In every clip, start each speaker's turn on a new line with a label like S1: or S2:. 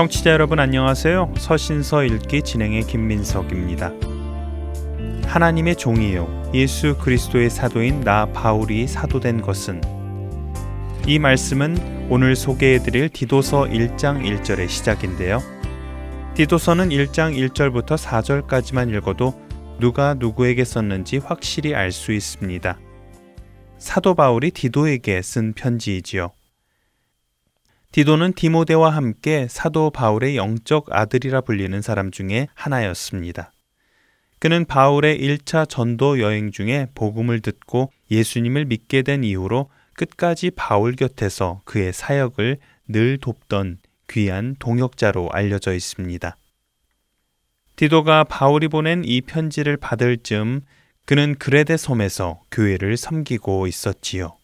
S1: 청취자 여러분 안녕하세요. 서신서 읽기 진행의 김민석입니다. 하나님의 종이요 예수 그리스도의 사도인 나 바울이 사도된 것은 이 말씀은 오늘 소개해 드릴 디도서 1장 1절의 시작인데요. 디도서는 1장 1절부터 4절까지만 읽어도 누가 누구에게 썼는지 확실히 알 수 있습니다. 사도 바울이 디도에게 쓴 편지이지요. 디도는 디모데와 함께 사도 바울의 영적 아들이라 불리는 사람 중에 하나였습니다. 그는 바울의 1차 전도 여행 중에 복음을 듣고 예수님을 믿게 된 이후로 끝까지 바울 곁에서 그의 사역을 늘 돕던 귀한 동역자로 알려져 있습니다. 디도가 바울이 보낸 이 편지를 받을 즈음 그는 그레데 섬에서 교회를 섬기고 있었지요.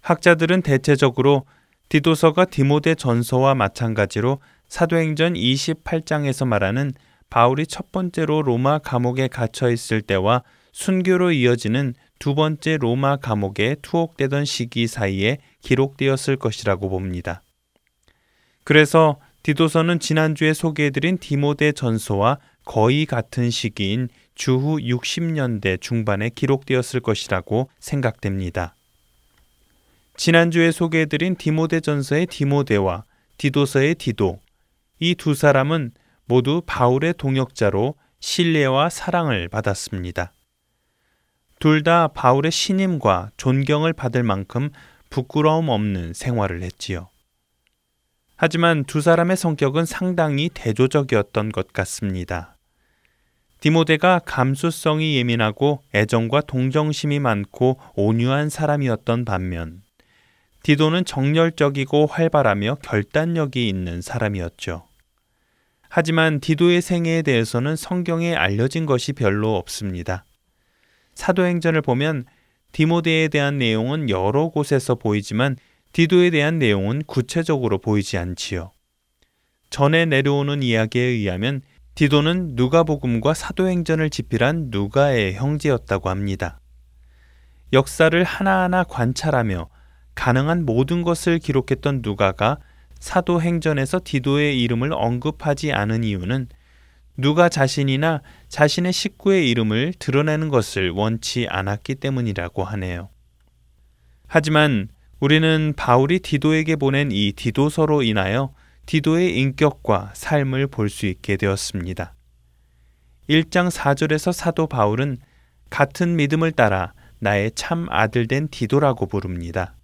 S1: 학자들은 대체적으로 디도서가 디모데 전서와 마찬가지로 사도행전 28장에서 말하는 바울이 첫 번째로 로마 감옥에 갇혀 있을 때와 순교로 이어지는 두 번째 로마 감옥에 투옥되던 시기 사이에 기록되었을 것이라고 봅니다. 그래서 디도서는 지난주에 소개해드린 디모데 전서와 거의 같은 시기인 주후 60년대 중반에 기록되었을 것이라고 생각됩니다. 지난주에 소개해드린 디모데전서의 디모데와 디도서의 디도 이 두 사람은 모두 바울의 동역자로 신뢰와 사랑을 받았습니다. 둘 다 바울의 신임과 존경을 받을 만큼 부끄러움 없는 생활을 했지요. 하지만 두 사람의 성격은 상당히 대조적이었던 것 같습니다. 디모데가 감수성이 예민하고 애정과 동정심이 많고 온유한 사람이었던 반면 디도는 정열적이고 활발하며 결단력이 있는 사람이었죠. 하지만 디도의 생애에 대해서는 성경에 알려진 것이 별로 없습니다. 사도행전을 보면 디모데에 대한 내용은 여러 곳에서 보이지만 디도에 대한 내용은 구체적으로 보이지 않지요. 전에 내려오는 이야기에 의하면 디도는 누가복음과 사도행전을 집필한 누가의 형제였다고 합니다. 역사를 하나하나 관찰하며 가능한 모든 것을 기록했던 누가가 사도행전에서 디도의 이름을 언급하지 않은 이유는 누가 자신이나 자신의 식구의 이름을 드러내는 것을 원치 않았기 때문이라고 하네요. 하지만 우리는 바울이 디도에게 보낸 이 디도서로 인하여 디도의 인격과 삶을 볼 수 있게 되었습니다. 1장 4절에서 사도 바울은 같은 믿음을 따라 나의 참 아들 된 디도라고 부릅니다.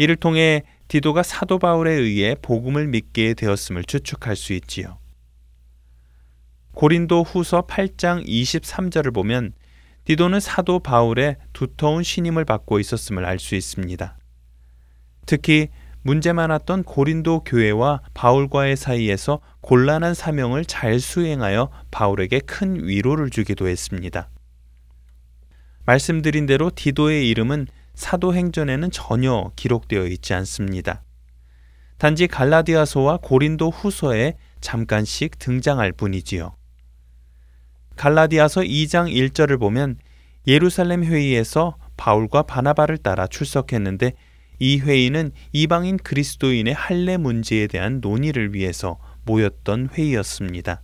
S1: 이를 통해 디도가 사도 바울에 의해 복음을 믿게 되었음을 추측할 수 있지요. 고린도 후서 8장 23절을 보면 디도는 사도 바울의 두터운 신임을 받고 있었음을 알 수 있습니다. 특히 문제 많았던 고린도 교회와 바울과의 사이에서 곤란한 사명을 잘 수행하여 바울에게 큰 위로를 주기도 했습니다. 말씀드린 대로 디도의 이름은 사도행전에는 전혀 기록되어 있지 않습니다. 단지 갈라디아서와 고린도 후서에 잠깐씩 등장할 뿐이지요. 갈라디아서 2장 1절을 보면 예루살렘 회의에서 바울과 바나바를 따라 출석했는데 이 회의는 이방인 그리스도인의 할례 문제에 대한 논의를 위해서 모였던 회의였습니다.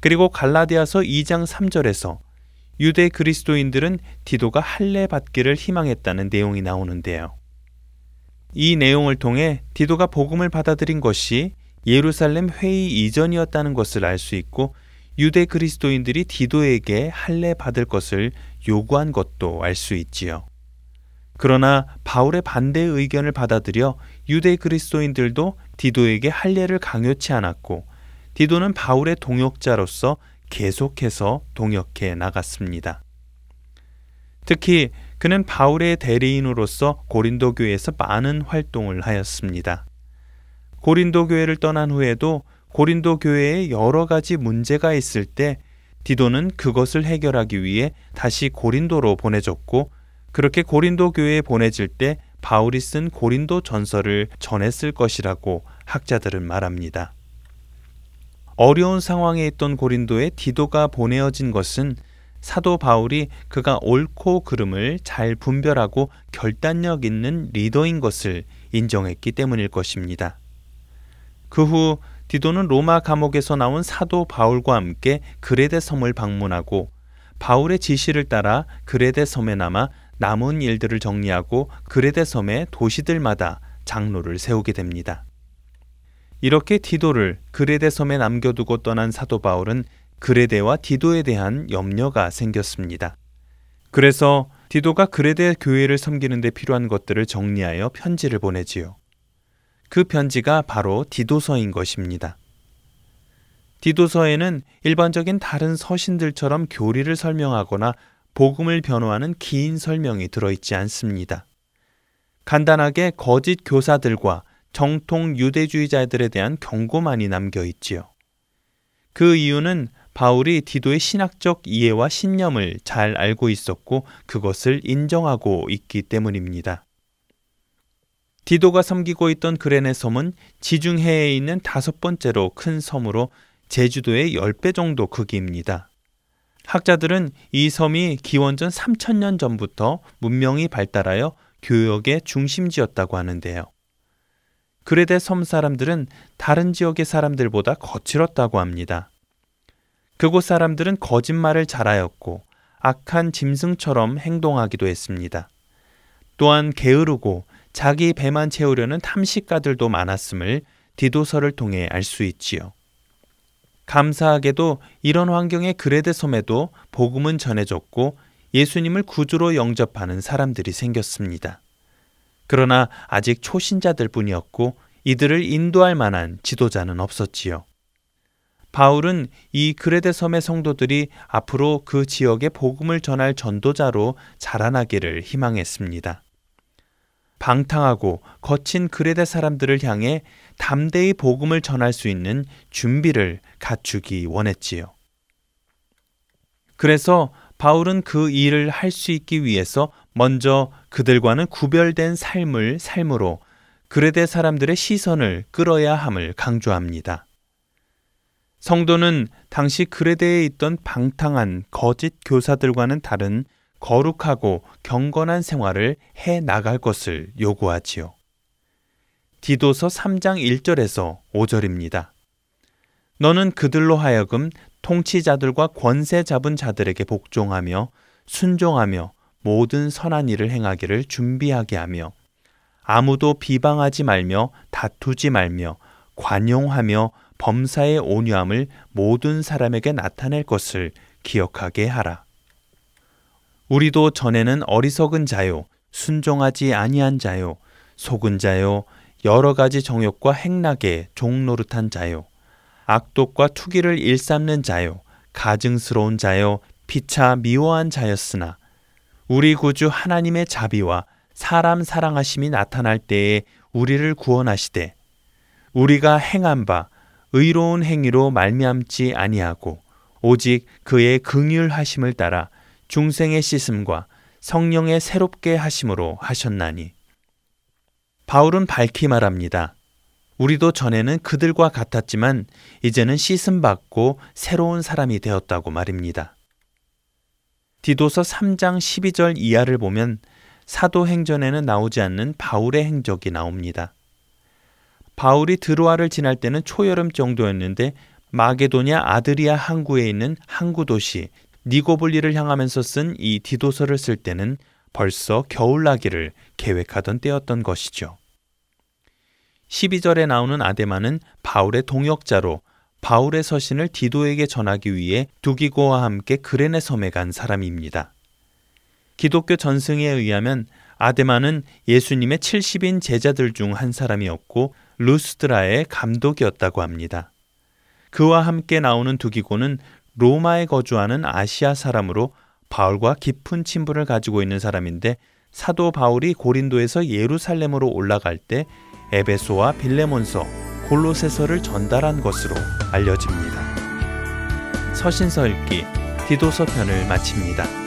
S1: 그리고 갈라디아서 2장 3절에서 유대 그리스도인들은 디도가 할례 받기를 희망했다는 내용이 나오는데요. 이 내용을 통해 디도가 복음을 받아들인 것이 예루살렘 회의 이전이었다는 것을 알 수 있고 유대 그리스도인들이 디도에게 할례 받을 것을 요구한 것도 알 수 있지요. 그러나 바울의 반대 의견을 받아들여 유대 그리스도인들도 디도에게 할례를 강요치 않았고 디도는 바울의 동역자로서 계속해서 동역해 나갔습니다. 특히 그는 바울의 대리인으로서 고린도 교회에서 많은 활동을 하였습니다. 고린도 교회를 떠난 후에도 고린도 교회에 여러 가지 문제가 있을 때 디도는 그것을 해결하기 위해 다시 고린도로 보내졌고 그렇게 고린도 교회에 보내질 때 바울이 쓴 고린도 전설을 전했을 것이라고 학자들은 말합니다. 어려운 상황에 있던 고린도에 디도가 보내어진 것은 사도 바울이 그가 옳고 그름을 잘 분별하고 결단력 있는 리더인 것을 인정했기 때문일 것입니다. 그 후 디도는 로마 감옥에서 나온 사도 바울과 함께 그레데 섬을 방문하고 바울의 지시를 따라 그레데 섬에 남아 남은 일들을 정리하고 그레데 섬의 도시들마다 장로를 세우게 됩니다. 이렇게 디도를 그레데 섬에 남겨두고 떠난 사도 바울은 그레데와 디도에 대한 염려가 생겼습니다. 그래서 디도가 그레데 교회를 섬기는 데 필요한 것들을 정리하여 편지를 보내지요. 그 편지가 바로 디도서인 것입니다. 디도서에는 일반적인 다른 서신들처럼 교리를 설명하거나 복음을 변호하는 긴 설명이 들어있지 않습니다. 간단하게 거짓 교사들과 정통 유대주의자들에 대한 경고만이 남겨 있지요. 그 이유는 바울이 디도의 신학적 이해와 신념을 잘 알고 있었고 그것을 인정하고 있기 때문입니다. 디도가 섬기고 있던 그레네 섬은 지중해에 있는 다섯 번째로 큰 섬으로 제주도의 10배 정도 크기입니다. 학자들은 이 섬이 기원전 3000년 전부터 문명이 발달하여 교역의 중심지였다고 하는데요. 그레데 섬 사람들은 다른 지역의 사람들보다 거칠었다고 합니다. 그곳 사람들은 거짓말을 잘하였고 악한 짐승처럼 행동하기도 했습니다. 또한 게으르고 자기 배만 채우려는 탐식가들도 많았음을 디도서를 통해 알 수 있지요. 감사하게도 이런 환경의 그레데 섬에도 복음은 전해졌고 예수님을 구주로 영접하는 사람들이 생겼습니다. 그러나 아직 초신자들 뿐이었고 이들을 인도할 만한 지도자는 없었지요. 바울은 이 그레데 섬의 성도들이 앞으로 그 지역에 복음을 전할 전도자로 자라나기를 희망했습니다. 방탕하고 거친 그레데 사람들을 향해 담대히 복음을 전할 수 있는 준비를 갖추기 원했지요. 그래서 바울은 그 일을 할 수 있기 위해서 먼저 그들과는 구별된 삶을 삶으로 그레데 사람들의 시선을 끌어야 함을 강조합니다. 성도는 당시 그레데에 있던 방탕한 거짓 교사들과는 다른 거룩하고 경건한 생활을 해 나갈 것을 요구하지요. 디도서 3장 1절에서 5절입니다. 너는 그들로 하여금 통치자들과 권세 잡은 자들에게 복종하며 순종하며 모든 선한 일을 행하기를 준비하게 하며 아무도 비방하지 말며 다투지 말며 관용하며 범사의 온유함을 모든 사람에게 나타낼 것을 기억하게 하라. 우리도 전에는 어리석은 자요, 순종하지 아니한 자요, 속은 자요, 여러 가지 정욕과 행락에 종노릇한 자요, 악독과 투기를 일삼는 자요, 가증스러운 자요, 피차 미워한 자였으나 우리 구주 하나님의 자비와 사람 사랑하심이 나타날 때에 우리를 구원하시되 우리가 행한 바 의로운 행위로 말미암지 아니하고 오직 그의 긍휼 하심을 따라 중생의 씻음과 성령의 새롭게 하심으로 하셨나니 바울은 밝히 말합니다. 우리도 전에는 그들과 같았지만 이제는 씻음 받고 새로운 사람이 되었다고 말입니다. 디도서 3장 12절 이하를 보면 사도행전에는 나오지 않는 바울의 행적이 나옵니다. 바울이 드로아를 지날 때는 초여름 정도였는데 마게도냐 아드리아 항구에 있는 항구 도시 니고볼리를 향하면서 쓴 이 디도서를 쓸 때는 벌써 겨울나기를 계획하던 때였던 것이죠. 12절에 나오는 아데마는 바울의 동역자로 바울의 서신을 디도에게 전하기 위해 두기고와 함께 그레네 섬에 간 사람입니다. 기독교 전승에 의하면
S2: 아데마는 예수님의 70인 제자들 중 한 사람이었고 루스드라의 감독이었다고 합니다. 그와 함께 나오는 두기고는 로마에 거주하는 아시아 사람으로 바울과 깊은 친분을 가지고 있는 사람인데 사도 바울이 고린도에서 예루살렘으로 올라갈 때 에베소와 빌레몬서, 골로새서를 전달한 것으로 알려집니다. 서신서 읽기 디도서 편을 마칩니다.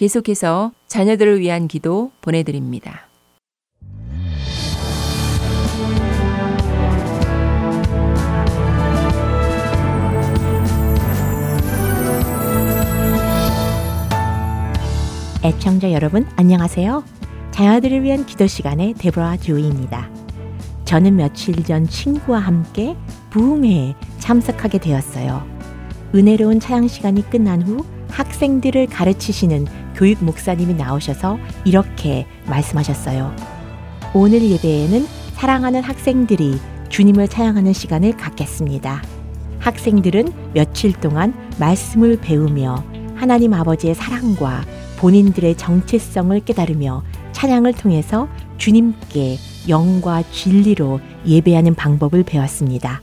S3: 계속해서 자녀들을 위한 기도 보내드립니다.
S4: 애청자 여러분 안녕하세요. 자녀들을 위한 기도 시간의 데보라 조이입니다. 저는 며칠 전 친구와 함께 부흥회에 참석하게 되었어요. 은혜로운 차양 시간이 끝난 후 학생들을 가르치시는 교육 목사님이 나오셔서 이렇게 말씀하셨어요. 오늘 예배에는 사랑하는 학생들이 주님을 찬양하는 시간을 갖겠습니다. 학생들은 며칠 동안 말씀을 배우며 하나님 아버지의 사랑과 본인들의 정체성을 깨달으며 찬양을 통해서 주님께 영과 진리로 예배하는 방법을 배웠습니다.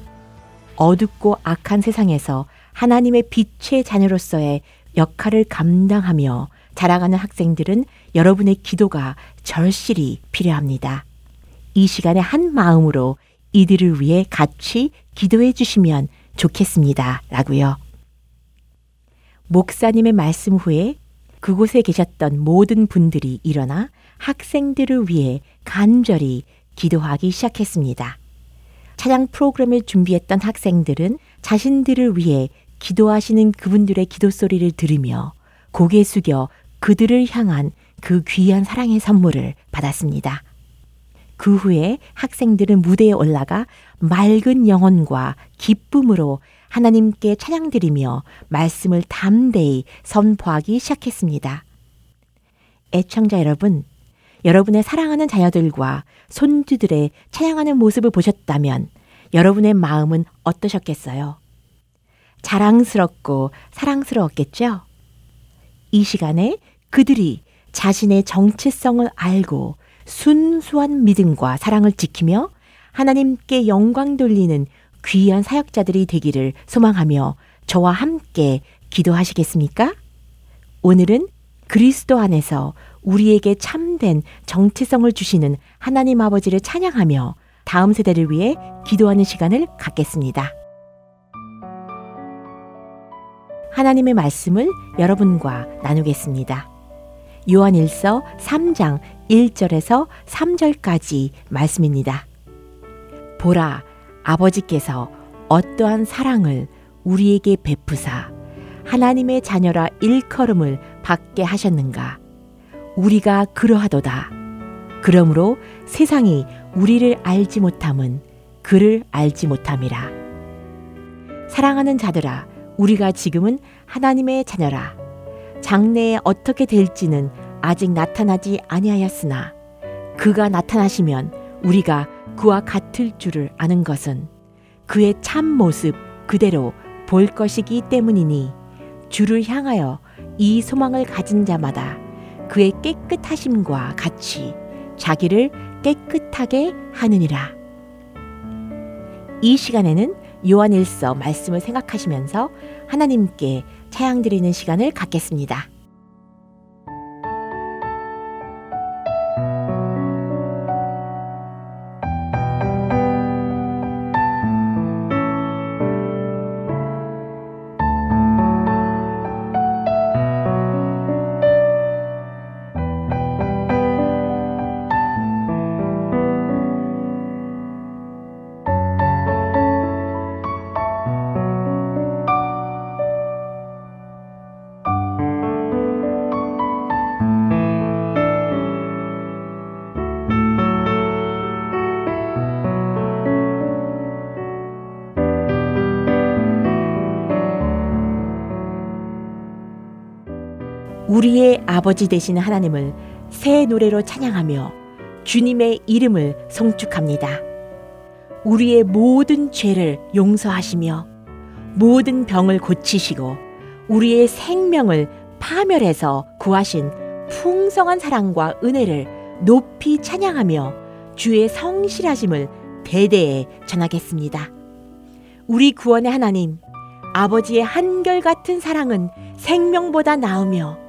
S4: 어둡고 악한 세상에서 하나님의 빛의 자녀로서의 역할을 감당하며 자라가는 학생들은 여러분의 기도가 절실히 필요합니다. 이 시간에 한 마음으로 이들을 위해 같이 기도해 주시면 좋겠습니다. 라고요. 목사님의 말씀 후에 그곳에 계셨던 모든 분들이 일어나 학생들을 위해 간절히 기도하기 시작했습니다. 찬양 프로그램을 준비했던 학생들은 자신들을 위해 기도하시는 그분들의 기도 소리를 들으며 고개 숙여 그들을 향한 그 귀한 사랑의 선물을 받았습니다. 그 후에 학생들은 무대에 올라가 맑은 영혼과 기쁨으로 하나님께 찬양드리며 말씀을 담대히 선포하기 시작했습니다. 애청자 여러분, 여러분의 사랑하는 자녀들과 손주들의 찬양하는 모습을 보셨다면 여러분의 마음은 어떠셨겠어요? 자랑스럽고 사랑스러웠겠죠? 이 시간에 그들이 자신의 정체성을 알고 순수한 믿음과 사랑을 지키며 하나님께 영광 돌리는 귀한 사역자들이 되기를 소망하며 저와 함께 기도하시겠습니까? 오늘은 그리스도 안에서 우리에게 참된 정체성을 주시는 하나님 아버지를 찬양하며 다음 세대를 위해 기도하는 시간을 갖겠습니다. 하나님의 말씀을 여러분과 나누겠습니다. 요한 1서 3장 1절에서 3절까지 말씀입니다. 보라, 아버지께서 어떠한 사랑을 우리에게 베푸사 하나님의 자녀라 일컬음을 받게 하셨는가? 우리가 그러하도다. 그러므로 세상이 우리를 알지 못함은 그를 알지 못함이라. 사랑하는 자들아, 우리가 지금은 하나님의 자녀라. 장래에 어떻게 될지는 아직 나타나지 아니하였으나 그가 나타나시면 우리가 그와 같을 줄을 아는 것은 그의 참 모습 그대로 볼 것이기 때문이니 주를 향하여 이 소망을 가진 자마다 그의 깨끗하심과 같이 자기를 깨끗하게 하느니라. 이 시간에는 요한일서 말씀을 생각하시면서 하나님께 차양 드리는 시간을 갖겠습니다. 우리의 아버지 되시는 하나님을 새 노래로 찬양하며 주님의 이름을 송축합니다. 우리의 모든 죄를 용서하시며 모든 병을 고치시고 우리의 생명을 파멸해서 구하신 풍성한 사랑과 은혜를 높이 찬양하며 주의 성실하심을 대대에 전하겠습니다. 우리 구원의 하나님, 아버지의 한결같은 사랑은 생명보다 나으며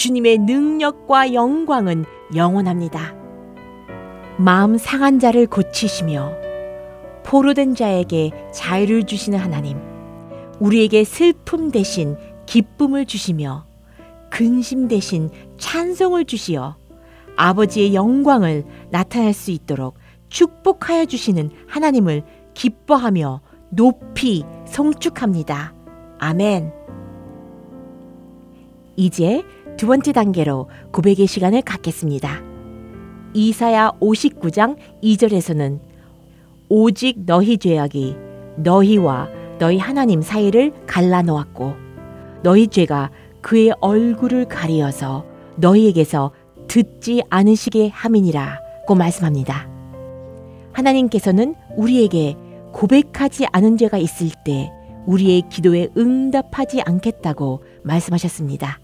S4: 주님의 능력과 영광은 영원합니다. 마음 상한 자를 고치시며 포로된 자에게 자유를 주시는 하나님, 우리에게 슬픔 대신 기쁨을 주시며 근심 대신 찬송을 주시어 아버지의 영광을 나타낼 수 있도록 축복하여 주시는 하나님을 기뻐하며 높이 성축합니다. 아멘. 이제 두 번째 단계로 고백의 시간을 갖겠습니다. 이사야 59장 2절에서는 오직 너희 죄악이 너희와 너희 하나님 사이를 갈라놓았고 너희 죄가 그의 얼굴을 가리어서 너희에게서 듣지 않으시게 함이니라고 말씀합니다. 하나님께서는 우리에게 고백하지 않은 죄가 있을 때 우리의 기도에 응답하지 않겠다고 말씀하셨습니다.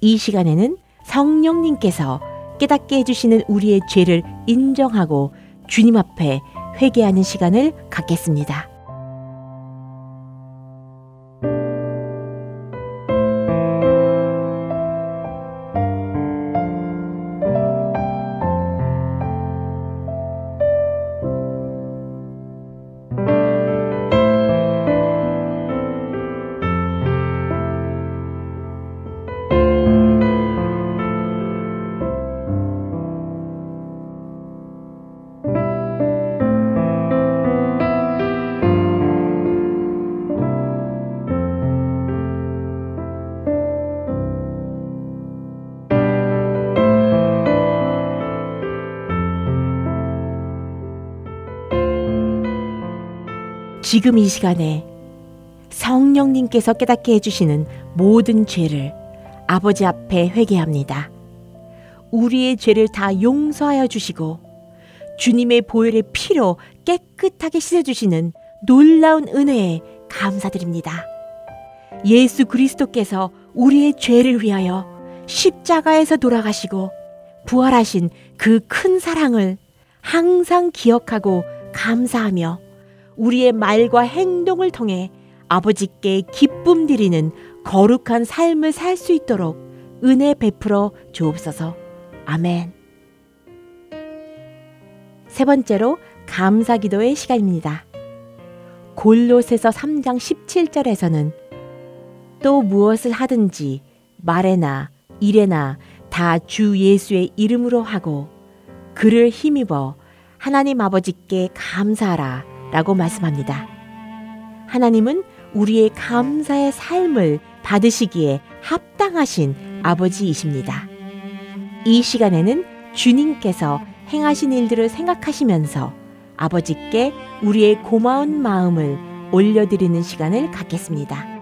S4: 이 시간에는 성령님께서 깨닫게 해주시는 우리의 죄를 인정하고 주님 앞에 회개하는 시간을 갖겠습니다. 지금 이 시간에 성령님께서 깨닫게 해주시는 모든 죄를 아버지 앞에 회개합니다. 우리의 죄를 다 용서하여 주시고 주님의 보혈의 피로 깨끗하게 씻어주시는 놀라운 은혜에 감사드립니다. 예수 그리스도께서 우리의 죄를 위하여 십자가에서 돌아가시고 부활하신 그 큰 사랑을 항상 기억하고 감사하며 우리의 말과 행동을 통해 아버지께 기쁨 드리는 거룩한 삶을 살 수 있도록 은혜 베풀어 주옵소서. 아멘. 세 번째로 감사 기도의 시간입니다. 골로새서 3장 17절에서는 또 무엇을 하든지 말에나 일에나 다 주 예수의 이름으로 하고 그를 힘입어 하나님 아버지께 감사하라 라고 말씀합니다. 하나님은 우리의 감사의 삶을 받으시기에 합당하신 아버지이십니다. 이 시간에는 주님께서 행하신 일들을 생각하시면서 아버지께 우리의 고마운 마음을 올려드리는 시간을 갖겠습니다.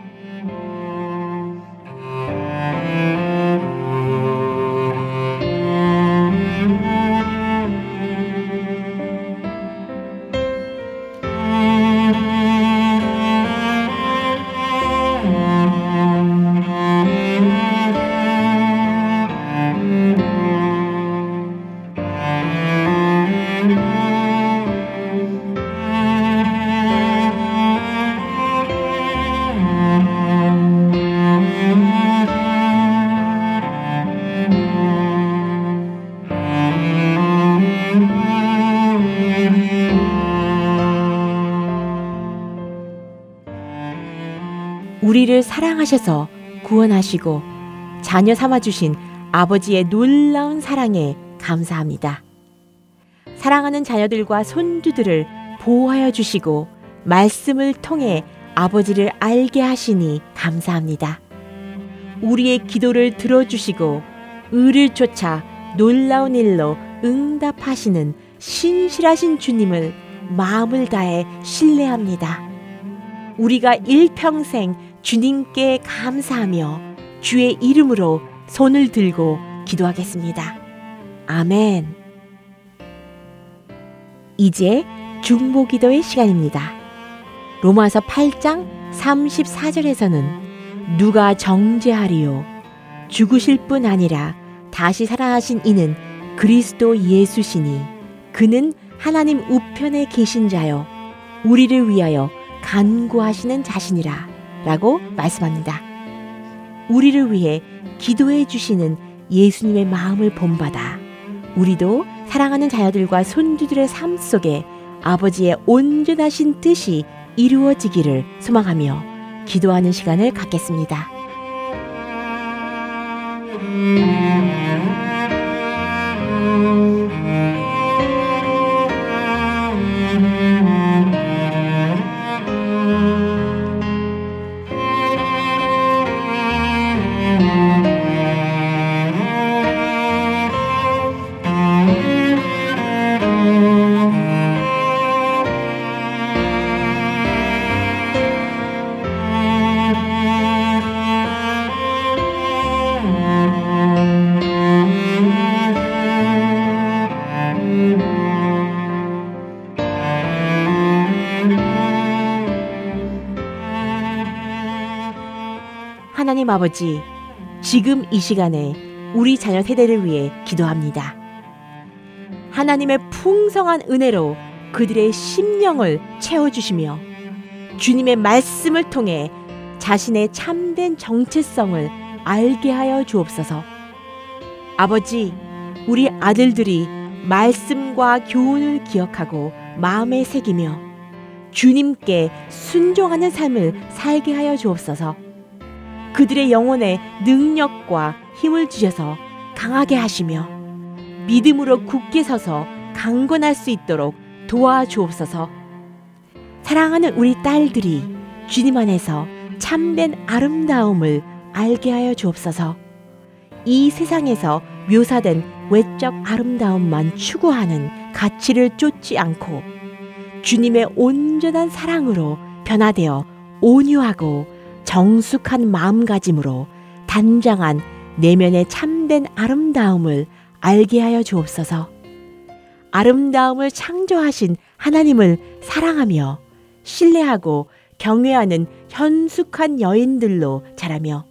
S4: 사랑하셔서 구원하시고 자녀 삼아주신 아버지의 놀라운 사랑에 감사합니다. 사랑하는 자녀들과 손주들을 보호하여 주시고 말씀을 통해 아버지를 알게 하시니 감사합니다. 우리의 기도를 들어주시고 의를 쫓아 놀라운 일로 응답하시는 신실하신 주님을 마음을 다해 신뢰합니다. 우리가 일평생 주님께 감사하며 주의 이름으로 손을 들고 기도하겠습니다. 아멘. 이제 중보 기도의 시간입니다. 로마서 8장 34절에서는 누가 정죄하리요 죽으실 뿐 아니라 다시 살아나신 이는 그리스도 예수시니 그는 하나님 우편에 계신 자요 우리를 위하여 간구하시는 자신이라 라고 말씀합니다. 우리를 위해 기도해 주시는 예수님의 마음을 본받아 우리도 사랑하는 자녀들과 손주들의 삶 속에 아버지의 온전하신 뜻이 이루어지기를 소망하며 기도하는 시간을 갖겠습니다. 하나님 아버지, 지금 이 시간에 우리 자녀 세대를 위해 기도합니다. 하나님의 풍성한 은혜로 그들의 심령을 채워주시며 주님의 말씀을 통해 자신의 참된 정체성을 알게 하여 주옵소서. 아버지, 우리 아들들이 말씀과 교훈을 기억하고 마음에 새기며 주님께 순종하는 삶을 살게 하여 주옵소서. 그들의 영혼에 능력과 힘을 주셔서 강하게 하시며 믿음으로 굳게 서서 강건할 수 있도록 도와주옵소서. 사랑하는 우리 딸들이 주님 안에서 참된 아름다움을 알게 하여 주옵소서. 이 세상에서 묘사된 외적 아름다움만 추구하는 가치를 쫓지 않고 주님의 온전한 사랑으로 변화되어 온유하고 정숙한 마음가짐으로 단장한 내면의 참된 아름다움을 알게 하여 주옵소서. 아름다움을 창조하신 하나님을 사랑하며 신뢰하고 경외하는 현숙한 여인들로 자라며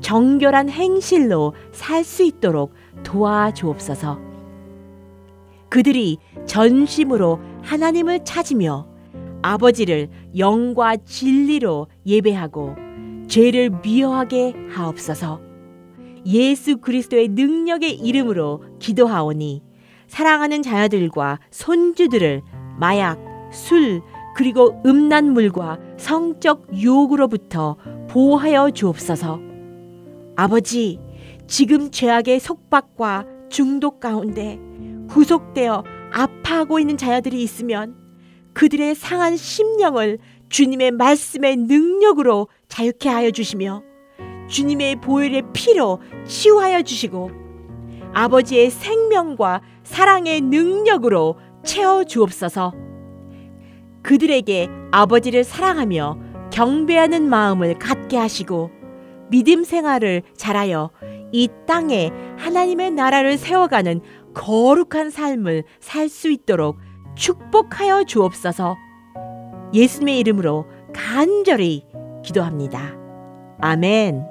S4: 정결한 행실로 살 수 있도록 도와주옵소서. 그들이 전심으로 하나님을 찾으며 아버지를 영과 진리로 예배하고 죄를 미워하게 하옵소서. 예수 그리스도의 능력의 이름으로 기도하오니 사랑하는 자녀들과 손주들을 마약, 술, 그리고 음란물과 성적 유혹으로부터 보호하여 주옵소서. 아버지, 지금 죄악의 속박과 중독 가운데 구속되어 아파하고 있는 자녀들이 있으면 그들의 상한 심령을 주님의 말씀의 능력으로 자유케 하여 주시며 주님의 보혈의 피로 치유하여 주시고 아버지의 생명과 사랑의 능력으로 채워 주옵소서. 그들에게 아버지를 사랑하며 경배하는 마음을 갖게 하시고 믿음 생활을 잘하여 이 땅에 하나님의 나라를 세워가는 거룩한 삶을 살 수 있도록 축복하여 주옵소서. 예수님의 이름으로 간절히 기도합니다. 아멘.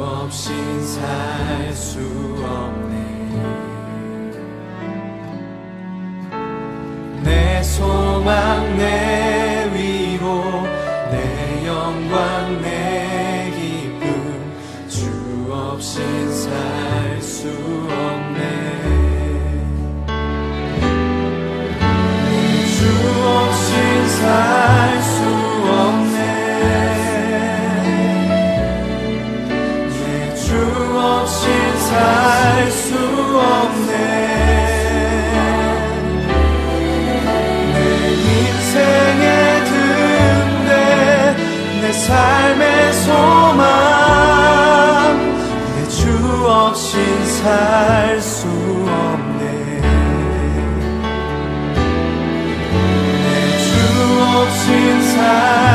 S5: 없인 살수 없네. 내 소망 내 위로 내 영광 내 기쁨 주 없인 살수 없네. 주 없인 살 삶의 소망. 내 주 없인 살 수 없네. 내 주 없인 살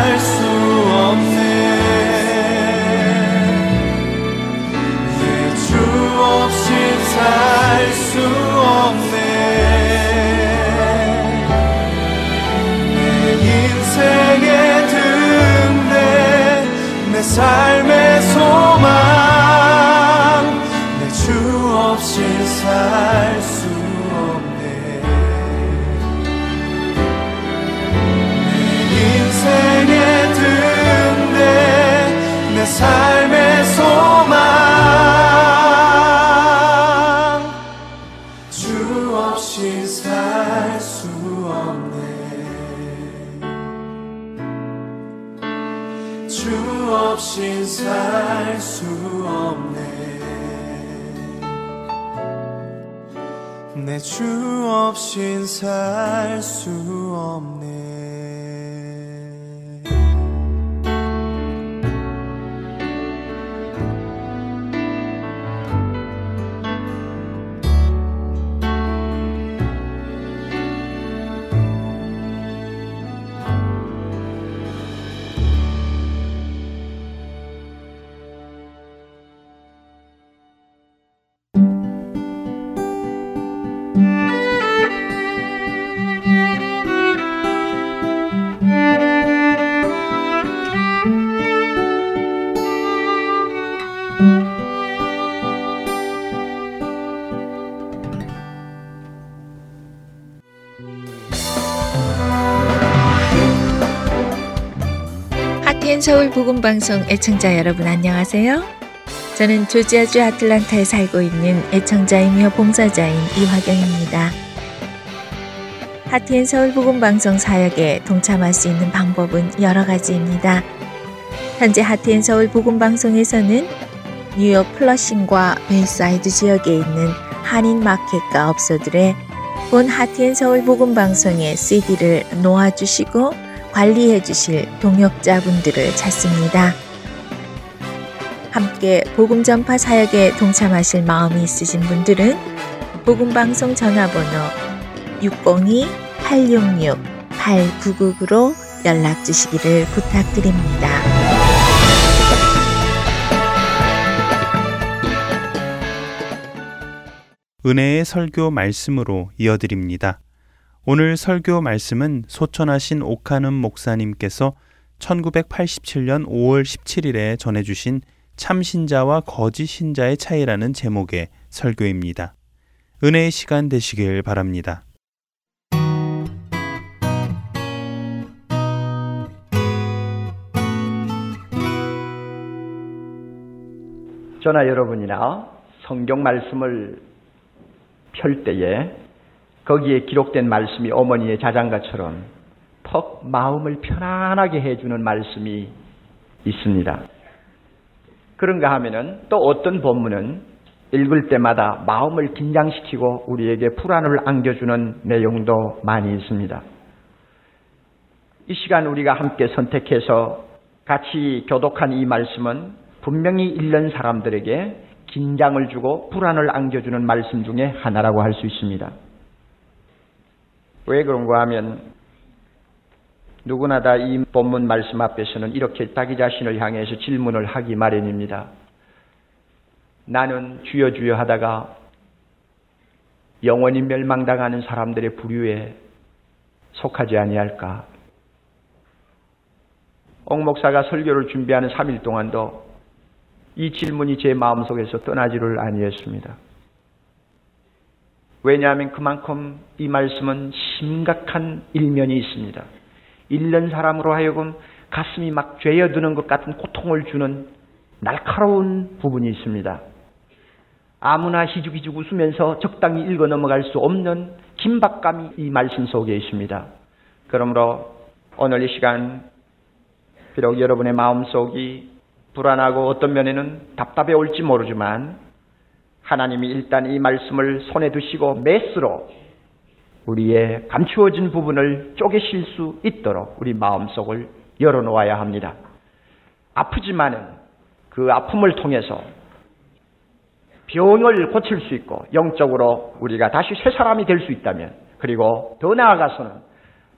S5: 삶의 소망. 내 주 없이 살수 없인 살수
S6: 서울 복음 방송 애청자 여러분 안녕하세요. 저는 조지아주 아틀란타에 살고 있는 애청자이며 봉사자인 이화경입니다. Heart and Soul 복음 방송 사역에 동참할 수 있는 방법은 여러 가지입니다. 현재 Heart and Soul 복음 방송에서는 뉴욕 플러싱과 베이사이드 지역에 있는 한인 마켓과 업소들에 본 Heart and Soul 복음 방송의 CD를 놓아주시고 관리해 주실 동역자분들을 찾습니다. 함께 복음 전파 사역에 동참하실 마음이 있으신 분들은 복음 방송 전화번호 602-866-8999로 연락 주시기를 부탁드립니다.
S1: 은혜의 설교 말씀으로 이어드립니다. 오늘 설교 말씀은 소천하신 옥하는 목사님께서 1987년 5월 17일에 전해주신 참신자와 거짓 신자의 차이라는 제목의 설교입니다. 은혜의 시간 되시길 바랍니다.
S7: 저나 여러분이나 성경 말씀을 펼 때에 거기에 기록된 말씀이 어머니의 자장가처럼 턱 마음을 편안하게 해주는 말씀이 있습니다. 그런가 하면은 또 어떤 본문은 읽을 때마다 마음을 긴장시키고 우리에게 불안을 안겨주는 내용도 많이 있습니다. 이 시간 우리가 함께 선택해서 같이 교독한 이 말씀은 분명히 읽는 사람들에게 긴장을 주고 불안을 안겨주는 말씀 중에 하나라고 할 수 있습니다. 왜 그런가 하면 누구나 다 이 본문 말씀 앞에서는 이렇게 자기 자신을 향해서 질문을 하기 마련입니다. 나는 주여 주여 하다가 영원히 멸망당하는 사람들의 부류에 속하지 아니할까? 옥 목사가 설교를 준비하는 3일 동안도 이 질문이 제 마음속에서 떠나지를 아니했습니다. 왜냐하면 그만큼 이 말씀은 심각한 일면이 있습니다. 읽는 사람으로 하여금 가슴이 막 죄어드는 것 같은 고통을 주는 날카로운 부분이 있습니다. 아무나 희죽희죽 웃으면서 적당히 읽어 넘어갈 수 없는 긴박감이 이 말씀 속에 있습니다. 그러므로 오늘 이 시간 비록 여러분의 마음속이 불안하고 어떤 면에는 답답해 올지 모르지만 하나님이 일단 이 말씀을 손에 두시고 메스로 우리의 감추어진 부분을 쪼개실 수 있도록 우리 마음속을 열어놓아야 합니다. 아프지만은 그 아픔을 통해서 병을 고칠 수 있고 영적으로 우리가 다시 새 사람이 될 수 있다면 그리고 더 나아가서는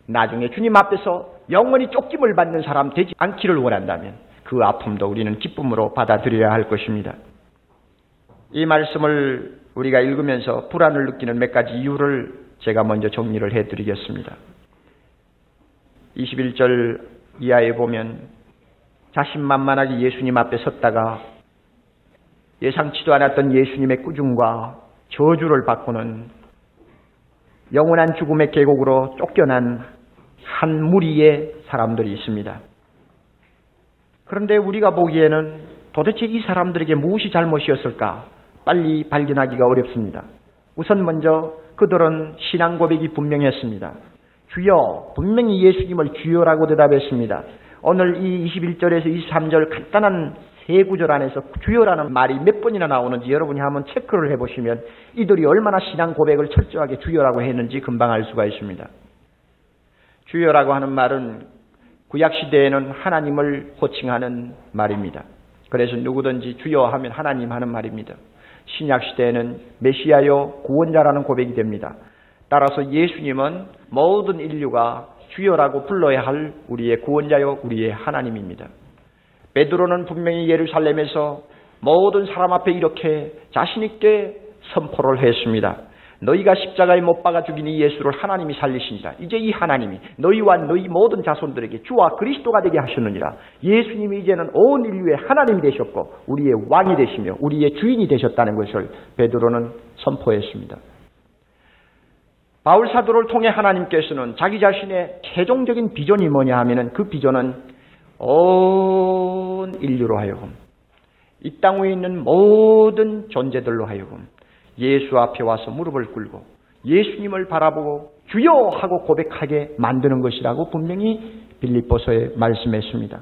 S7: 나중에 주님 앞에서 영원히 쫓김을 받는 사람 되지 않기를 원한다면 그 아픔도 우리는 기쁨으로 받아들여야 할 것입니다. 이 말씀을 우리가 읽으면서 불안을 느끼는 몇 가지 이유를 제가 먼저 정리를 해드리겠습니다. 21절 이하에 보면 자신만만하게 예수님 앞에 섰다가 예상치도 않았던 예수님의 꾸중과 저주를 받고는 영원한 죽음의 계곡으로 쫓겨난 한 무리의 사람들이 있습니다. 그런데 우리가 보기에는 도대체 이 사람들에게 무엇이 잘못이었을까 빨리 발견하기가 어렵습니다. 우선 먼저 그들은 신앙 고백이 분명했습니다. 주여, 분명히 예수님을 주여라고 대답했습니다. 오늘 이 21절에서 23절 간단한 세 구절 안에서 주여라는 말이 몇 번이나 나오는지 여러분이 한번 체크를 해보시면 이들이 얼마나 신앙 고백을 철저하게 주여라고 했는지 금방 알 수가 있습니다. 주여라고 하는 말은 구약시대에는 하나님을 호칭하는 말입니다. 그래서 누구든지 주여 하면 하나님 하는 말입니다. 신약 시대에는 메시아요 구원자라는 고백이 됩니다. 따라서 예수님은 모든 인류가 주여라고 불러야 할 우리의 구원자요 우리의 하나님입니다. 베드로는 분명히 예루살렘에서 모든 사람 앞에 이렇게 자신 있게 선포를 했습니다. 너희가 십자가에 못 박아 죽인 이 예수를 하나님이 살리시니라. 이제 이 하나님이 너희와 너희 모든 자손들에게 주와 그리스도가 되게 하셨느니라. 예수님이 이제는 온 인류의 하나님이 되셨고 우리의 왕이 되시며 우리의 주인이 되셨다는 것을 베드로는 선포했습니다. 바울 사도를 통해 하나님께서는 자기 자신의 최종적인 비전이 뭐냐 하면은 그 비전은 온 인류로 하여금 이 땅 위에 있는 모든 존재들로 하여금 예수 앞에 와서 무릎을 꿇고 예수님을 바라보고 주여 하고 고백하게 만드는 것이라고 분명히 빌립보서에 말씀했습니다.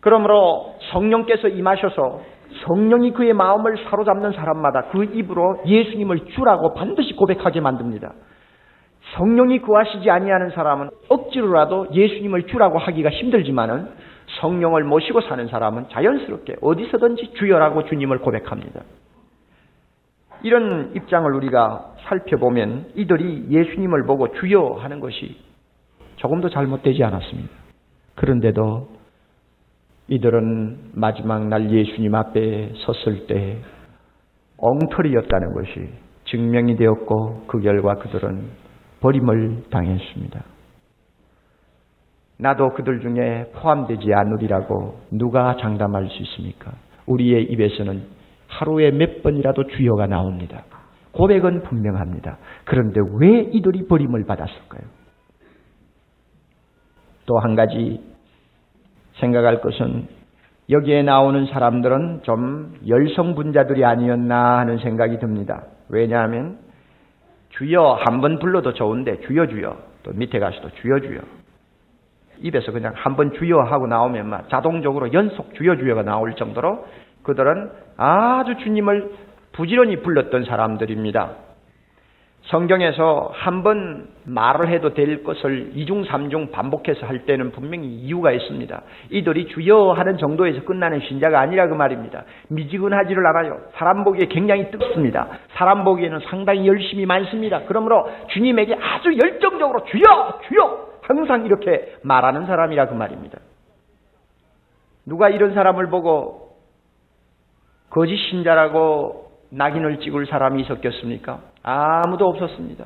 S7: 그러므로 성령께서 임하셔서 성령이 그의 마음을 사로잡는 사람마다 그 입으로 예수님을 주라고 반드시 고백하게 만듭니다. 성령이 구하시지 아니하는 사람은 억지로라도 예수님을 주라고 하기가 힘들지만은 성령을 모시고 사는 사람은 자연스럽게 어디서든지 주여라고 주님을 고백합니다. 이런 입장을 우리가 살펴보면 이들이 예수님을 보고 주여 하는 것이 조금도 잘못되지 않았습니다. 그런데도 이들은 마지막 날 예수님 앞에 섰을 때 엉터리였다는 것이 증명이 되었고 그 결과 그들은 버림을 당했습니다. 나도 그들 중에 포함되지 않으리라고 누가 장담할 수 있습니까? 우리의 입에서는 하루에 몇 번이라도 주여가 나옵니다. 고백은 분명합니다. 그런데 왜 이들이 버림을 받았을까요? 또 한 가지 생각할 것은 여기에 나오는 사람들은 좀 열성분자들이 아니었나 하는 생각이 듭니다. 왜냐하면 주여 한 번 불러도 좋은데 주여 주여 또 밑에 가서도 주여 주여 입에서 그냥 한 번 주여 하고 나오면 막 자동적으로 연속 주여 주여가 나올 정도로 그들은 아주 주님을 부지런히 불렀던 사람들입니다. 성경에서 한 번 말을 해도 될 것을 이중 삼중 반복해서 할 때는 분명히 이유가 있습니다. 이들이 주여 하는 정도에서 끝나는 신자가 아니라 그 말입니다. 미지근하지를 않아요. 사람 보기에 굉장히 뜨겁습니다. 사람 보기에는 상당히 열심히 많습니다. 그러므로 주님에게 아주 열정적으로 주여 주여 항상 이렇게 말하는 사람이라 그 말입니다. 누가 이런 사람을 보고 거짓 신자라고 낙인을 찍을 사람이 있었겠습니까? 아무도 없었습니다.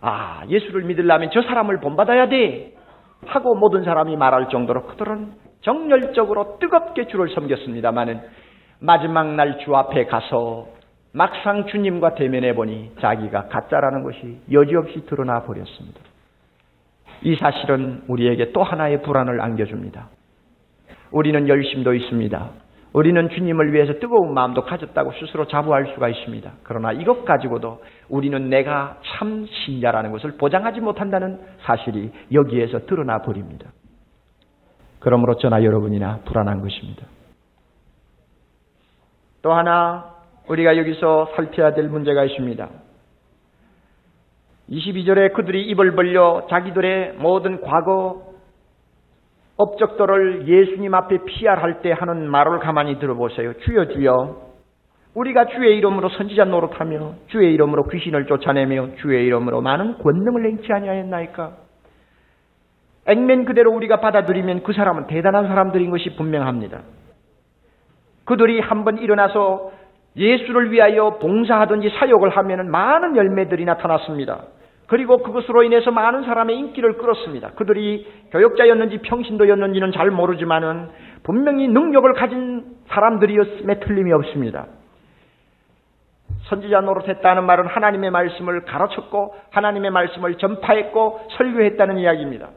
S7: 아, 예수를 믿으려면 저 사람을 본받아야 돼. 하고 모든 사람이 말할 정도로 그들은 정열적으로 뜨겁게 주를 섬겼습니다마는 마지막 날 주 앞에 가서 막상 주님과 대면해 보니 자기가 가짜라는 것이 여지없이 드러나 버렸습니다. 이 사실은 우리에게 또 하나의 불안을 안겨줍니다. 우리는 열심도 있습니다. 우리는 주님을 위해서 뜨거운 마음도 가졌다고 스스로 자부할 수가 있습니다. 그러나 이것 가지고도 우리는 내가 참 신자라는 것을 보장하지 못한다는 사실이 여기에서 드러나 버립니다. 그러므로 저나 여러분이나 불안한 것입니다. 또 하나 우리가 여기서 살펴야 될 문제가 있습니다. 22절에 그들이 입을 벌려 자기들의 모든 과거 업적들을 예수님 앞에 피할할 때 하는 말을 가만히 들어보세요. 주여 주여 우리가 주의 이름으로 선지자 노릇하며 주의 이름으로 귀신을 쫓아내며 주의 이름으로 많은 권능을 행치 아니하였나이까? 액면 그대로 우리가 받아들이면 그 사람은 대단한 사람들인 것이 분명합니다. 그들이 한번 일어나서 예수를 위하여 봉사하든지 사역을 하면 많은 열매들이 나타났습니다. 그리고 그것으로 인해서 많은 사람의 인기를 끌었습니다. 그들이 교역자였는지 평신도였는지는 잘 모르지만은 분명히 능력을 가진 사람들이었음에 틀림이 없습니다. 선지자 노릇했다는 말은 하나님의 말씀을 가르쳤고 하나님의 말씀을 전파했고 설교했다는 이야기입니다.